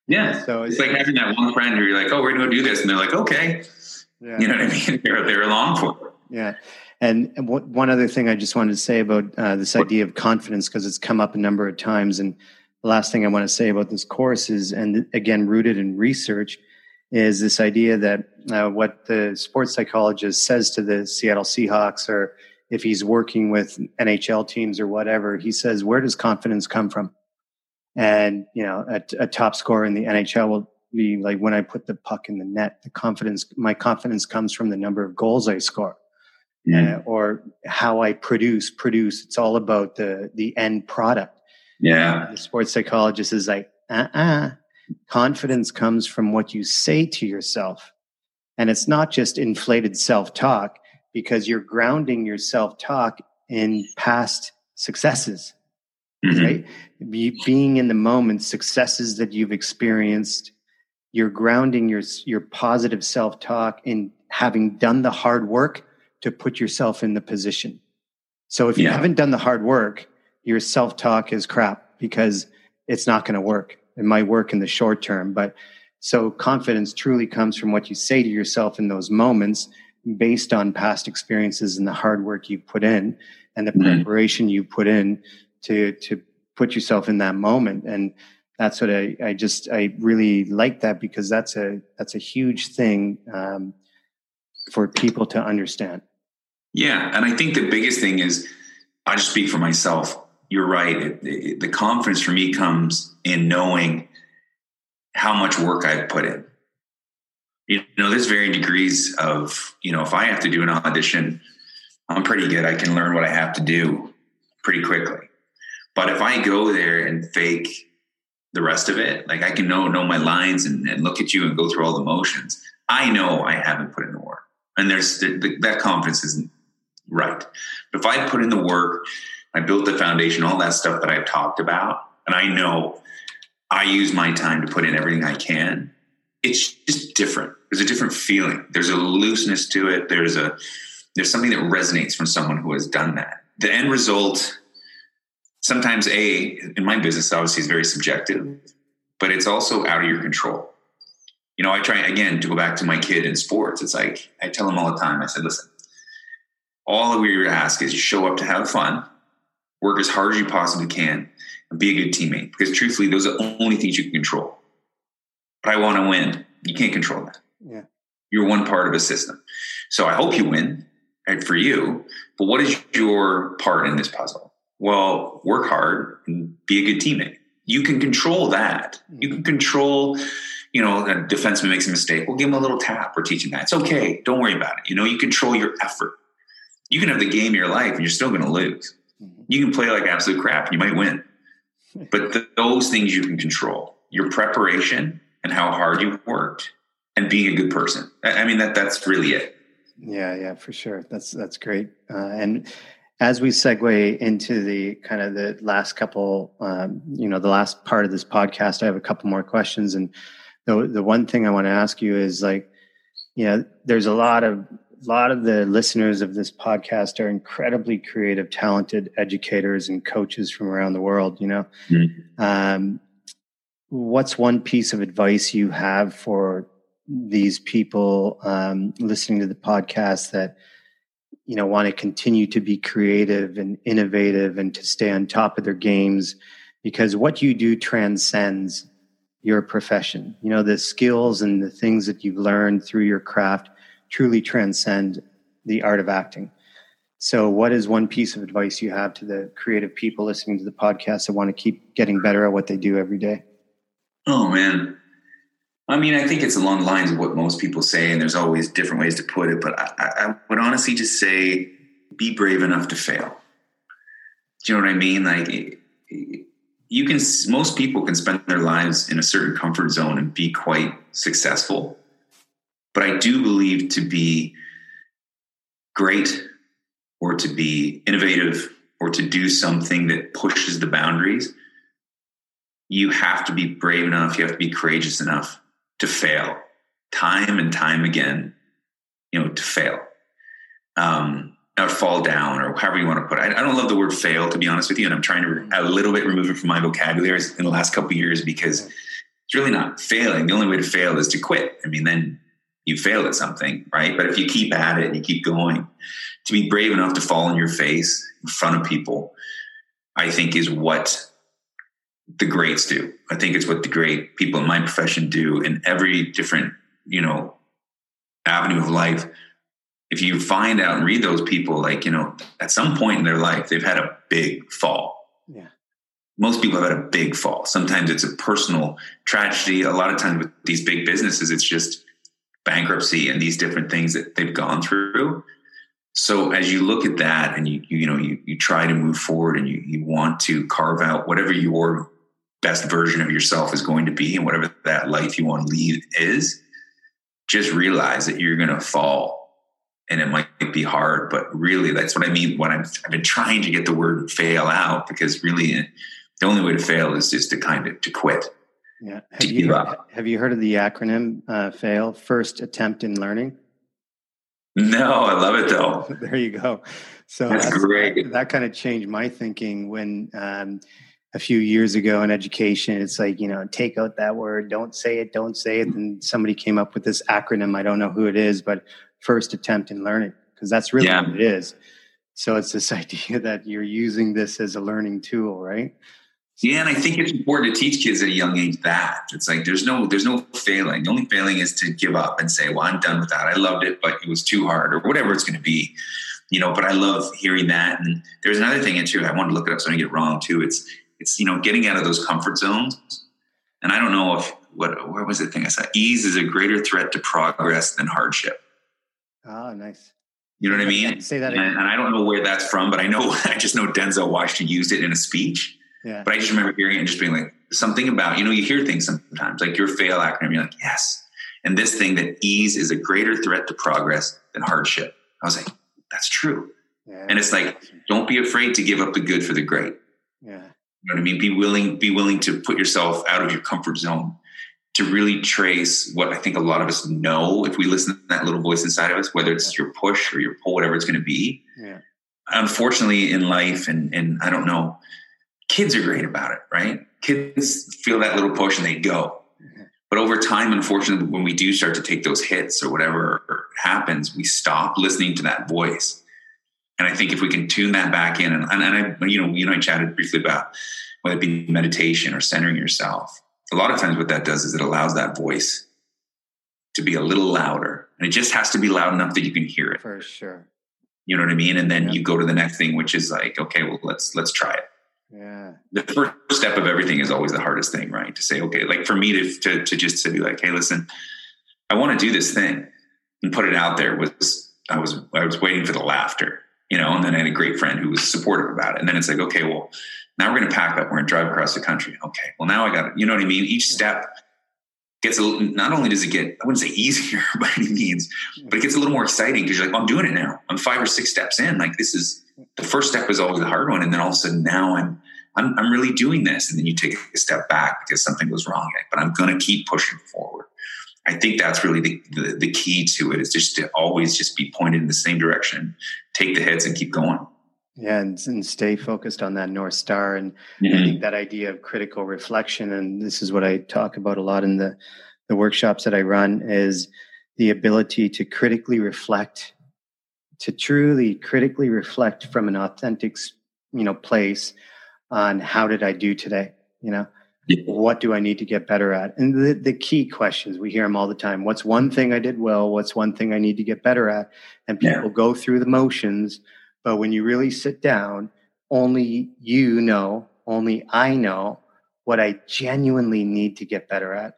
Yeah. So it's, it's like having that one friend who you're like, oh, we're going to do this. And they're like, okay. Yeah. You know what I mean? They're, they're along for it. Yeah. And one other thing I just wanted to say about uh, this idea of confidence, because it's come up a number of times. And last thing I want to say about this course is, and again, rooted in research, is this idea that uh, what the sports psychologist says to the Seattle Seahawks, or if he's working with NHL teams or whatever, he says, Where does confidence come from? And, you know, a, a top scorer in the NHL will be like when I put the puck in the net, the confidence, my confidence comes from the number of goals I score. Uh, or how I produce, produce. It's all about the the end product. Yeah. The sports psychologist is like, uh uh Confidence comes from what you say to yourself. And it's not just inflated self talk because you're grounding your self talk in past successes mm-hmm. right? Be, being in the moment, successes that you've experienced, you're grounding your your positive self talk in having done the hard work to put yourself in the position. So if you yeah. haven't done the hard work, your self talk is crap because it's not going to work. It might work in the short term, but so confidence truly comes from what you say to yourself in those moments based on past experiences and the hard work you put in and the mm-hmm. preparation you put in to to put yourself in that moment and that's what I, I just I really like that because that's a that's a huge thing um, for people to understand. Yeah, and I think the biggest thing is I just speak for myself. You're right. It, it, the confidence for me comes in knowing how much work I've put in. You know, there's varying degrees of you know if I have to do an audition, I'm pretty good. I can learn what I have to do pretty quickly. But if I go there and fake the rest of it, like I can know know my lines and, and look at you and go through all the motions, I know I haven't put in the work, and there's the, that confidence isn't right. But if I put in the work, I built the foundation, all that stuff that I've talked about, and I know I use my time to put in everything I can. It's just different. There's a different feeling. There's a looseness to it. There's a there's something that resonates from someone who has done that. The end result sometimes a in my business obviously is very subjective but it's also out of your control you know i try again to go back to my kid in sports it's like i tell him all the time i said listen All we ask is you show up to have fun, work as hard as you possibly can, and be a good teammate. Because truthfully, those are the only things you can control. But I want to win. You can't control that. Yeah. You're one part of a system. So I hope you win right, for you. But what is your part in this puzzle? Well, work hard and be a good teammate. You can control that. You can mm-hmm. control, you know, a defenseman makes a mistake. We'll give him a little tap We're teaching that. It's okay. Don't worry about it. You know, you control your effort. You can have the game of your life and you're still going to lose. Mm-hmm. You can play like absolute crap and you might win. But th- those things you can control. Your preparation and how hard you worked and being a good person. I, I mean, that that's really it. Yeah, yeah, for sure. That's that's great. Uh, and as we segue into the kind of the last couple, um, you know, the last part of this podcast, I have a couple more questions. And the the one thing I want to ask you is like, you know, there's a lot of lot of the listeners of this podcast are incredibly creative, talented educators and coaches from around the world. You know, mm-hmm. um, what's one piece of advice you have for these people um, listening to the podcast that you know want to continue to be creative and innovative and to stay on top of their games because what you do transcends your profession you know the skills and the things that you've learned through your craft truly transcend the art of acting so what is one piece of advice you have to the creative people listening to the podcast that want to keep getting better at what they do every day oh man I mean, I think it's along the lines of what most people say, and there's always different ways to put it. But I, I would honestly just say, be brave enough to fail. Do you know what I mean? Like, you can. Most people can spend their lives in a certain comfort zone and be quite successful. But I do believe to be great, or to be innovative, or to do something that pushes the boundaries, you have to be brave enough. You have to be courageous enough to fail time and time again, you know, to fail. Um, or fall down or however you want to put it. I, I, don't love the word fail, to be honest with you. And I'm trying to a little bit remove it from my vocabulary in the last couple years because it's really not failing. The only way to fail is to quit. I mean, then you failed at something, right? But if you keep at it and you keep going, to be brave enough to fall on your face in front of people, I think is what the greats do. I think it's what the great people in my profession do in every different, you know, avenue of life. If you find out and read those people, like, you know, at some point in their life, they've had a big fall. Yeah. Most people have had a big fall. Sometimes it's a personal tragedy. A lot of times with these big businesses, it's just bankruptcy and these different things that they've gone through. So as you look at that and you, you, know, you, you try to move forward and you, you want to carve out whatever your best version of yourself is going to be and whatever that life you want to lead is, just realize that you're going to fall and it might be hard, but really that's what I mean when I'm, I've been trying to get the word fail out because really the only way to fail is just to kind of to quit. Yeah. Have, you, have you heard of the acronym uh, FAIL, First Attempt in Learning? No, I love it though. there you go. So that's, that's great. That kind of changed my thinking when um, a few years ago in education. It's like, you know, take out that word, don't say it, don't say it. And somebody came up with this acronym. I don't know who it is, but first attempt in learning, because that's really yeah. what it is. So it's this idea that you're using this as a learning tool, right? Yeah, and I think it's important to teach kids at a young age that it's like there's no there's no failing. The only failing is to give up and say, "Well, I'm done with that. I loved it, but it was too hard," or whatever it's going to be. You know, but I love hearing that. And there's another thing too. I wanted to look it up so I don't get it wrong too. It's it's you know getting out of those comfort zones. And I don't know if what what was the thing I said? Ease is a greater threat to progress than hardship. Oh, nice. You know what I mean? Say that again. And, and, I don't know where that's from, but I know I just know Denzel Washington used it in a speech. Yeah. But I just remember hearing it and just being like something about you know you hear things sometimes like your fail acronym. You're like yes, and this thing that ease is a greater threat to progress than hardship. I was like that's true. Yeah. And it's like don't be afraid to give up the good for the great. Yeah. You know what I mean? Be willing, be willing to put yourself out of your comfort zone to really trace what I think a lot of us know if we listen to that little voice inside of us, whether it's your push or your pull, whatever it's going to be. Yeah. Unfortunately, in life, and and I don't know, kids are great about it, right? Kids feel that little push and they go. But over time, unfortunately, when we do start to take those hits or whatever happens, we stop listening to that voice And I think if we can tune that back in, and, and I, you know, you and I chatted briefly about whether it be meditation or centering yourself. A lot of times, what that does is it allows that voice to be a little louder, and it just has to be loud enough that you can hear it. For sure. You know what I mean? And then yeah. you go to the next thing, which is like, okay, well, let's let's try it. Yeah. The first step of everything is always the hardest thing, right? To say, okay, like for me to to, to just to be like, hey, listen, I want to do this thing and put it out there was I was I was waiting for the laughter, you know, and then I had a great friend who was supportive about it. And then it's like, okay, well, now we're going to pack up, we're going to drive across the country. Okay, well, now I got it. You know what I mean? Each step gets a little, not only does it get, I wouldn't say easier by any means, but it gets a little more exciting because you're like, well, I'm doing it now. I'm five or six steps in. Like this is the first step was always the hard one. And then all of a sudden now I'm, I'm, I'm really doing this. And then you take a step back because something goes wrong, but I'm going to keep pushing forward. I think that's really the, the, the key to it is just to always just be pointed in the same direction, take the hits and keep going. Yeah, and, and stay focused on that North Star. And mm-hmm. I think that idea of critical reflection, and this is what I talk about a lot in the, the workshops that I run, is the ability to critically reflect, to truly critically reflect from an authentic, you know, place on how did I do today? You know, yeah. what do I need to get better at? And the, the key questions, we hear them all the time. What's one thing I did well? What's one thing I need to get better at? And people yeah. go through the motions but when you really sit down, only you know, only I know what I genuinely need to get better at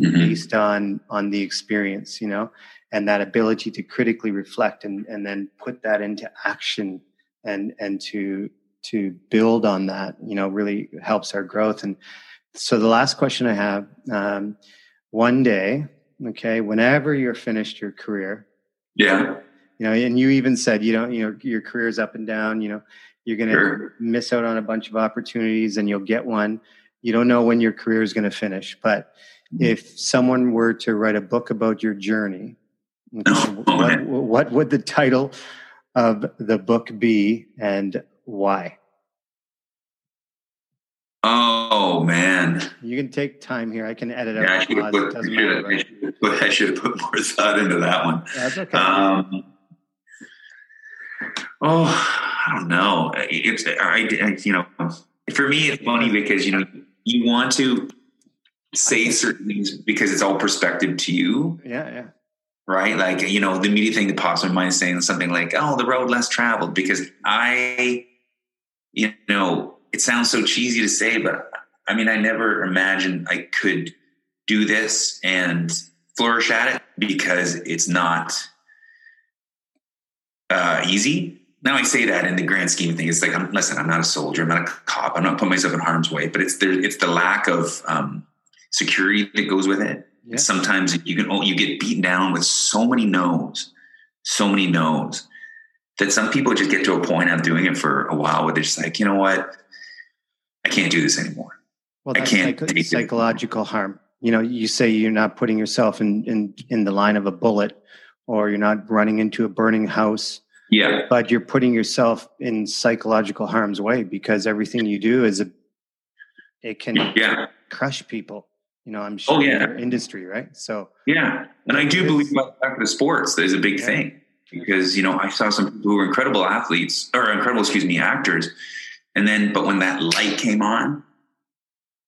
mm-hmm. based on on the experience, you know, and that ability to critically reflect and, and then put that into action and and to to build on that, you know, really helps our growth. And so the last question I have, um, one day, okay, whenever you're finished your career, yeah, you know and you even said you know you know your career's up and down you know you're going to sure. miss out on a bunch of opportunities and you'll get one you don't know when your career is going to finish but mm-hmm. if someone were to write a book about your journey what, what would the title of the book be and why Oh man! You can take time here. I can edit yeah, out. I should, have put, I should have put more thought into that one. That's okay. Um, Oh, I don't know. It's I, I, you know, for me, it's funny because you know you want to say certain things because it's all perspective to you. Yeah, yeah. Right, like you know, the immediate thing that pops in my mind is saying something like, "Oh, the road less traveled," because I, you know, it sounds so cheesy to say, but I mean, I never imagined I could do this and flourish at it because it's not uh, easy. Now I say that in the grand scheme of things, it's like, I'm, listen, I'm not a soldier, I'm not a cop, I'm not putting myself in harm's way, but it's the it's the lack of um, security that goes with it. Yeah. Sometimes you can you get beaten down with so many no's, so many no's that some people just get to a point of doing it for a while where they're just like, you know what, I can't do this anymore. Well, I can't psych- psychological it. harm. You know, you say you're not putting yourself in, in in the line of a bullet, or you're not running into a burning house yeah. But you're putting yourself in psychological harm's way because everything you do is a it can yeah. crush people. You know, I'm oh, sure oh, yeah. industry, right? So yeah, and I do believe back to sports is a big yeah. thing because you know I saw some people who were incredible athletes or incredible, excuse me, actors, and then but when that light came on,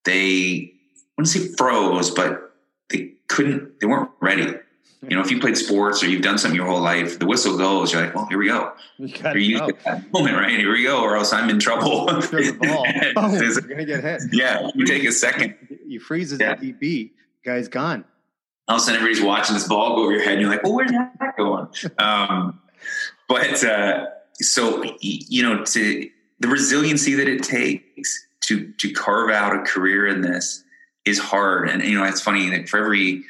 they I wouldn't say froze, but they couldn't, they weren't ready. You know, if you played sports or you've done something your whole life, the whistle goes, you're like, well, here we go. You're used to that moment, right? Here we go, or else I'm in trouble. the ball. oh, you're to get hit. Yeah, you take a second. You freeze as yeah. DB, guy's gone. All of a sudden, everybody's watching this ball go over your head, and you're like, well, where's that going? um, but uh, so, you know, to the resiliency that it takes to to carve out a career in this is hard. And, you know, it's funny that for every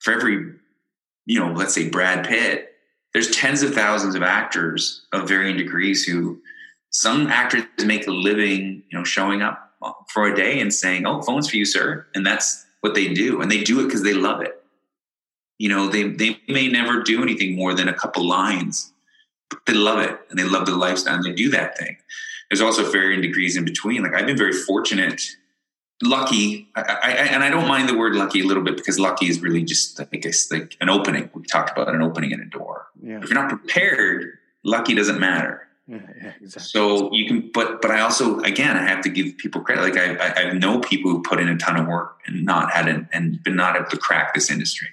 for every you know, let's say Brad Pitt, there's tens of thousands of actors of varying degrees who some actors make a living, you know, showing up for a day and saying, "Oh, phones for you, sir," and that's what they do, and they do it because they love it. You know, they they may never do anything more than a couple lines, but they love it and they love the lifestyle and they do that thing. There's also varying degrees in between. Like I've been very fortunate lucky I, I, and i don't mind the word lucky a little bit because lucky is really just i guess like an opening we talked about an opening in a door yeah. if you're not prepared lucky doesn't matter. Exactly. So you can, but but I also again I have to give people credit. Like I I, I know people who put in a ton of work and not had an, and been not able to crack this industry,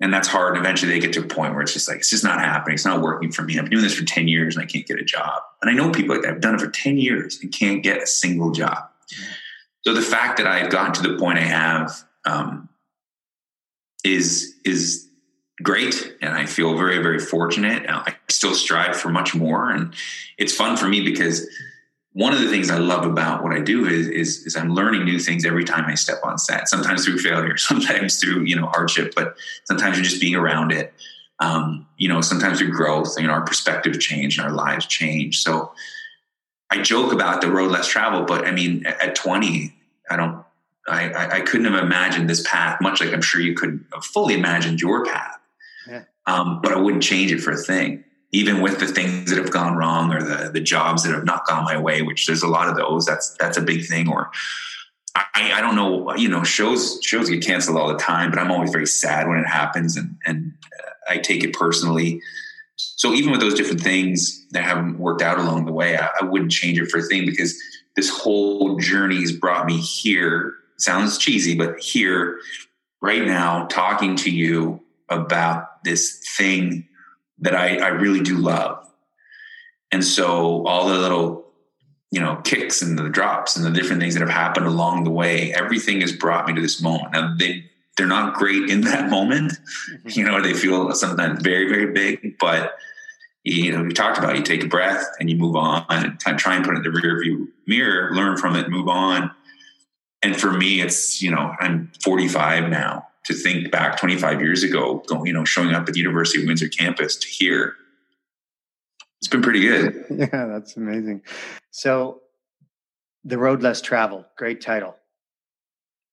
and that's hard. And eventually they get to a point where it's just like it's just not happening. It's not working for me. I've been doing this for ten years and I can't get a job. And I know people like that. I've done it for ten years and can't get a single job. So the fact that I've gotten to the point I have um, is is great and i feel very very fortunate. I still strive for much more and it's fun for me because one of the things i love about what i do is, is, is i'm learning new things every time i step on set sometimes through failure sometimes through you know hardship but sometimes you're just being around it. Um, you know sometimes through growth you know our perspective change and our lives change. So i joke about the road less traveled but i mean at 20 i don't I, I, couldn't have imagined this path, much like I'm sure you could have fully imagined your path. Yeah. Um, but I wouldn't change it for a thing, even with the things that have gone wrong or the the jobs that have not gone my way. Which there's a lot of those. That's that's a big thing. Or I, I don't know. You know, shows shows get canceled all the time, but I'm always very sad when it happens, and and I take it personally. So even with those different things that haven't worked out along the way, I, I wouldn't change it for a thing because this whole journey has brought me here sounds cheesy, but here right now, talking to you about this thing that I, I really do love. And so all the little, you know, kicks and the drops and the different things that have happened along the way, everything has brought me to this moment. Now they they're not great in that moment. Mm-hmm. You know, they feel sometimes very, very big, but you know, we talked about it, you take a breath and you move on and try and put it in the rear view mirror, learn from it, move on and for me, it's, you know, I'm 45 now to think back 25 years ago, going, you know, showing up at the University of Windsor campus to hear. It's been pretty good. Yeah, that's amazing. So, The Road Less Traveled, great title.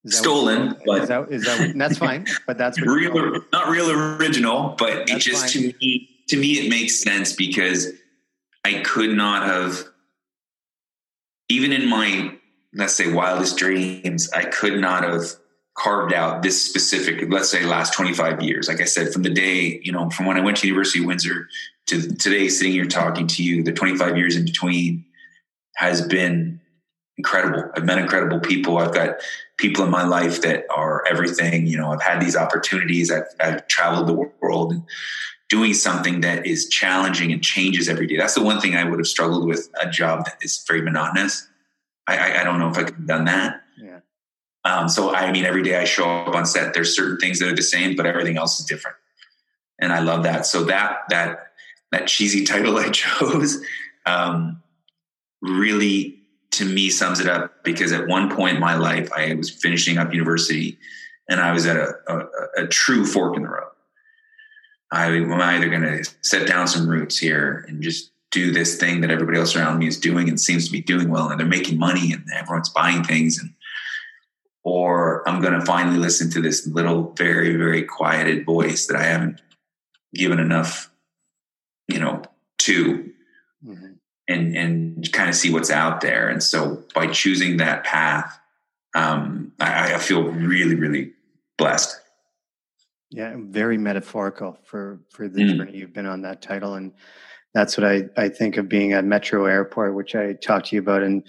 Stolen, but is that, is that, that's fine. But that's real, not real original. But that's it just fine. to me, to me, it makes sense because I could not have, even in my let's say wildest dreams, I could not have carved out this specific, let's say last 25 years. Like I said, from the day, you know, from when I went to University of Windsor to today sitting here talking to you, the 25 years in between has been incredible. I've met incredible people. I've got people in my life that are everything. You know, I've had these opportunities. I've, I've traveled the world doing something that is challenging and changes every day. That's the one thing I would have struggled with a job that is very monotonous I, I, don't know if I could have done that. Um, so I mean, every day I show up on set, there's certain things that are the same, but everything else is different, and I love that. So that that that cheesy title I chose um, really, to me, sums it up because at one point in my life, I was finishing up university, and I was at a, a, a true fork in the road. I am either going to set down some roots here and just do this thing that everybody else around me is doing and seems to be doing well and they're making money and everyone's buying things and or I'm going to finally listen to this little very very quieted voice that I haven't given enough you know to mm-hmm. and and kind of see what's out there and so by choosing that path um, I, I feel really really blessed yeah very metaphorical for for the mm. journey you've been on that title and that's what I, I think of being at Metro Airport, which I talked to you about, and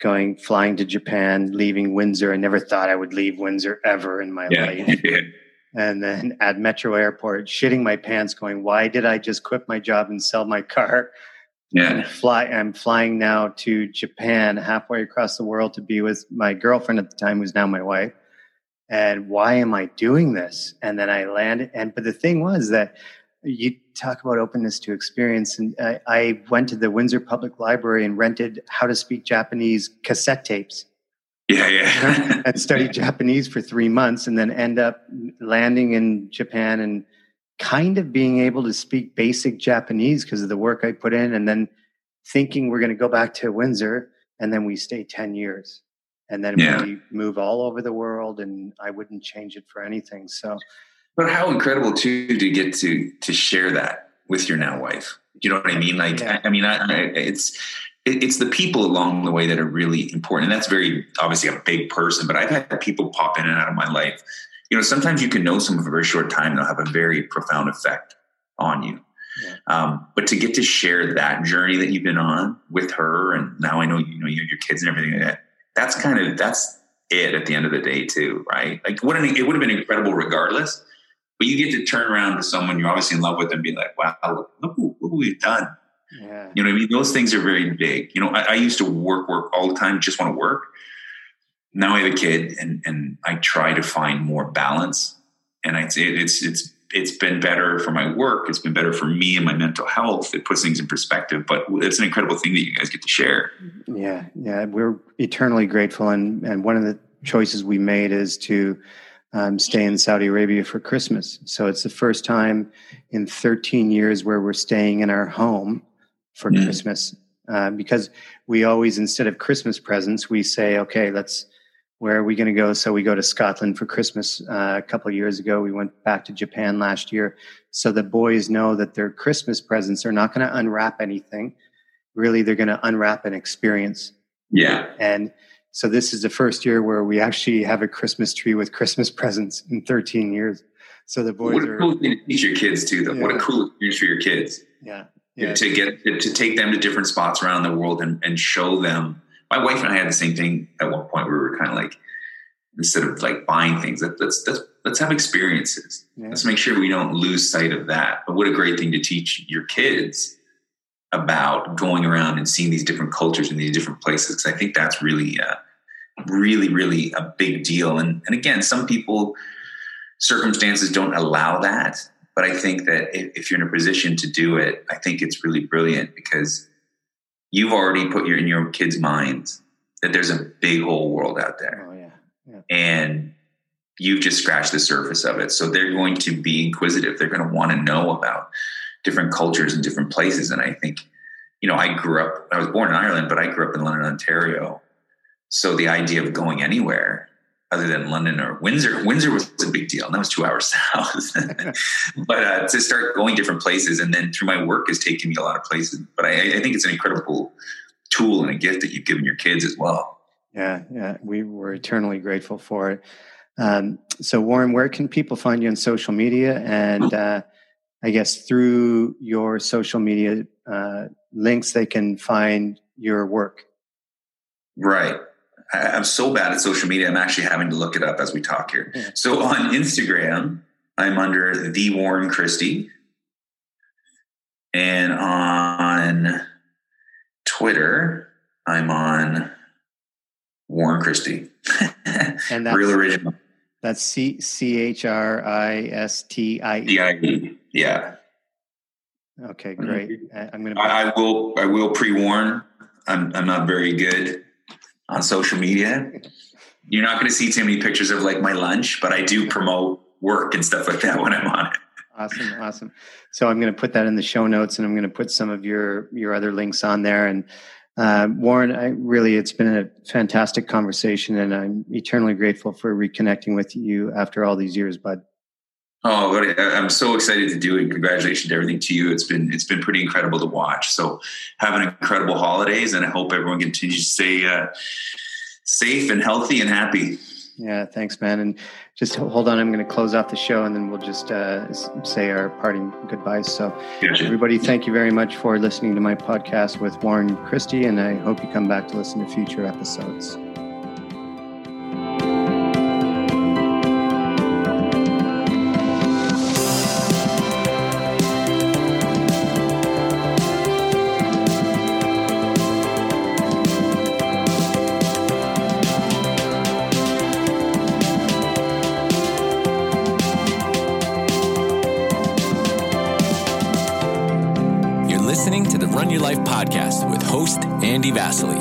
going flying to Japan, leaving Windsor. I never thought I would leave Windsor ever in my yeah. life. and then at Metro Airport, shitting my pants, going, "Why did I just quit my job and sell my car?" Yeah, and fly. I'm flying now to Japan, halfway across the world, to be with my girlfriend at the time, who's now my wife. And why am I doing this? And then I landed. And but the thing was that you talk about openness to experience and I, I, went to the windsor public library and rented how to speak japanese cassette tapes. Yeah yeah. And studied japanese for three months and then end up landing in japan and kind of being able to speak basic japanese because of the work i put in and then thinking we're going to go back to windsor and then we stay 10 years. And then yeah. we move all over the world and i wouldn't change it for anything. So but how incredible too to get to to share that with your now wife. You know what I mean? Like, yeah. I, I, mean, I, I, it's it's the people along the way that are really important, and that's very obviously a big person. But I've had people pop in and out of my life. You know, sometimes you can know someone for a very short time; they'll have a very profound effect on you. Yeah. Um, but to get to share that journey that you've been on with her, and now I know you know you have your kids and everything like that. That's kind of that's it at the end of the day too, right? Like what it would have been incredible regardless. But you get to turn around to someone you're obviously in love with and be like, "Wow, look, look what we've done." Yeah. You know what I mean? Those things are very big. You know, I, I used to work, work all the time, just want to work. Now I have a kid, and and I try to find more balance. And I'd say it's it's it's been better for my work. It's been better for me and my mental health. It puts things in perspective. But it's an incredible thing that you guys get to share. Yeah, yeah, we're eternally grateful. And and one of the choices we made is to um, stay in Saudi Arabia for Christmas. So it's the first time in 13 years where we're staying in our home for mm. Christmas. Uh, because we always, instead of Christmas presents, we say, okay, let's where are we going to go? So we go to Scotland for Christmas uh, a couple of years ago. We went back to Japan last year. So the boys know that their Christmas presents are not going to unwrap anything. Really, they're going to unwrap an experience. Yeah. And so this is the first year where we actually have a Christmas tree with Christmas presents in 13 years. So the boys what a are. cool thing to teach your kids too, though. Yeah. What a cool experience for your kids. Yeah. yeah. To get to take them to different spots around the world and, and show them my wife and I had the same thing at one point. We were kind of like, instead of like buying things, let's let's let's have experiences. Yeah. Let's make sure we don't lose sight of that. But what a great thing to teach your kids about going around and seeing these different cultures in these different places. Because I think that's really, uh, really, really a big deal. And and again, some people circumstances don't allow that. But I think that if, if you're in a position to do it, I think it's really brilliant because you've already put your in your kids' minds that there's a big whole world out there. Oh, yeah. Yeah. And you've just scratched the surface of it. So they're going to be inquisitive. They're going to want to know about different cultures and different places. And I think, you know, I grew up, I was born in Ireland, but I grew up in London, Ontario. So the idea of going anywhere other than London or Windsor, Windsor was a big deal. And that was two hours south. but uh, to start going different places and then through my work has taken me a lot of places. But I, I think it's an incredible tool and a gift that you've given your kids as well. Yeah, yeah, we were eternally grateful for it. Um, so, Warren, where can people find you on social media? And uh, I guess through your social media uh, links, they can find your work. Right. I'm so bad at social media. I'm actually having to look it up as we talk here. Yeah. So on Instagram, I'm under the Warren Christie, and on Twitter, I'm on Warren Christie. and that's, real original. That's C C H R I S T I E. Yeah. Okay, great. I'm gonna. I, I will. I will pre-warn. I'm. I'm not very good on social media. You're not going to see too many pictures of like my lunch, but I do promote work and stuff like that when I'm on it. Awesome, awesome. So I'm going to put that in the show notes, and I'm going to put some of your your other links on there. And uh, Warren, I really, it's been a fantastic conversation, and I'm eternally grateful for reconnecting with you after all these years, bud. Oh, I'm so excited to do it. Congratulations to everything to you. It's been it's been pretty incredible to watch. So, have an incredible holidays, and I hope everyone continues to stay uh, safe and healthy and happy. Yeah, thanks, man. And just hold on, I'm going to close off the show and then we'll just uh, say our parting goodbyes. So, gotcha. everybody, thank you very much for listening to my podcast with Warren Christie, and I hope you come back to listen to future episodes. Vasily.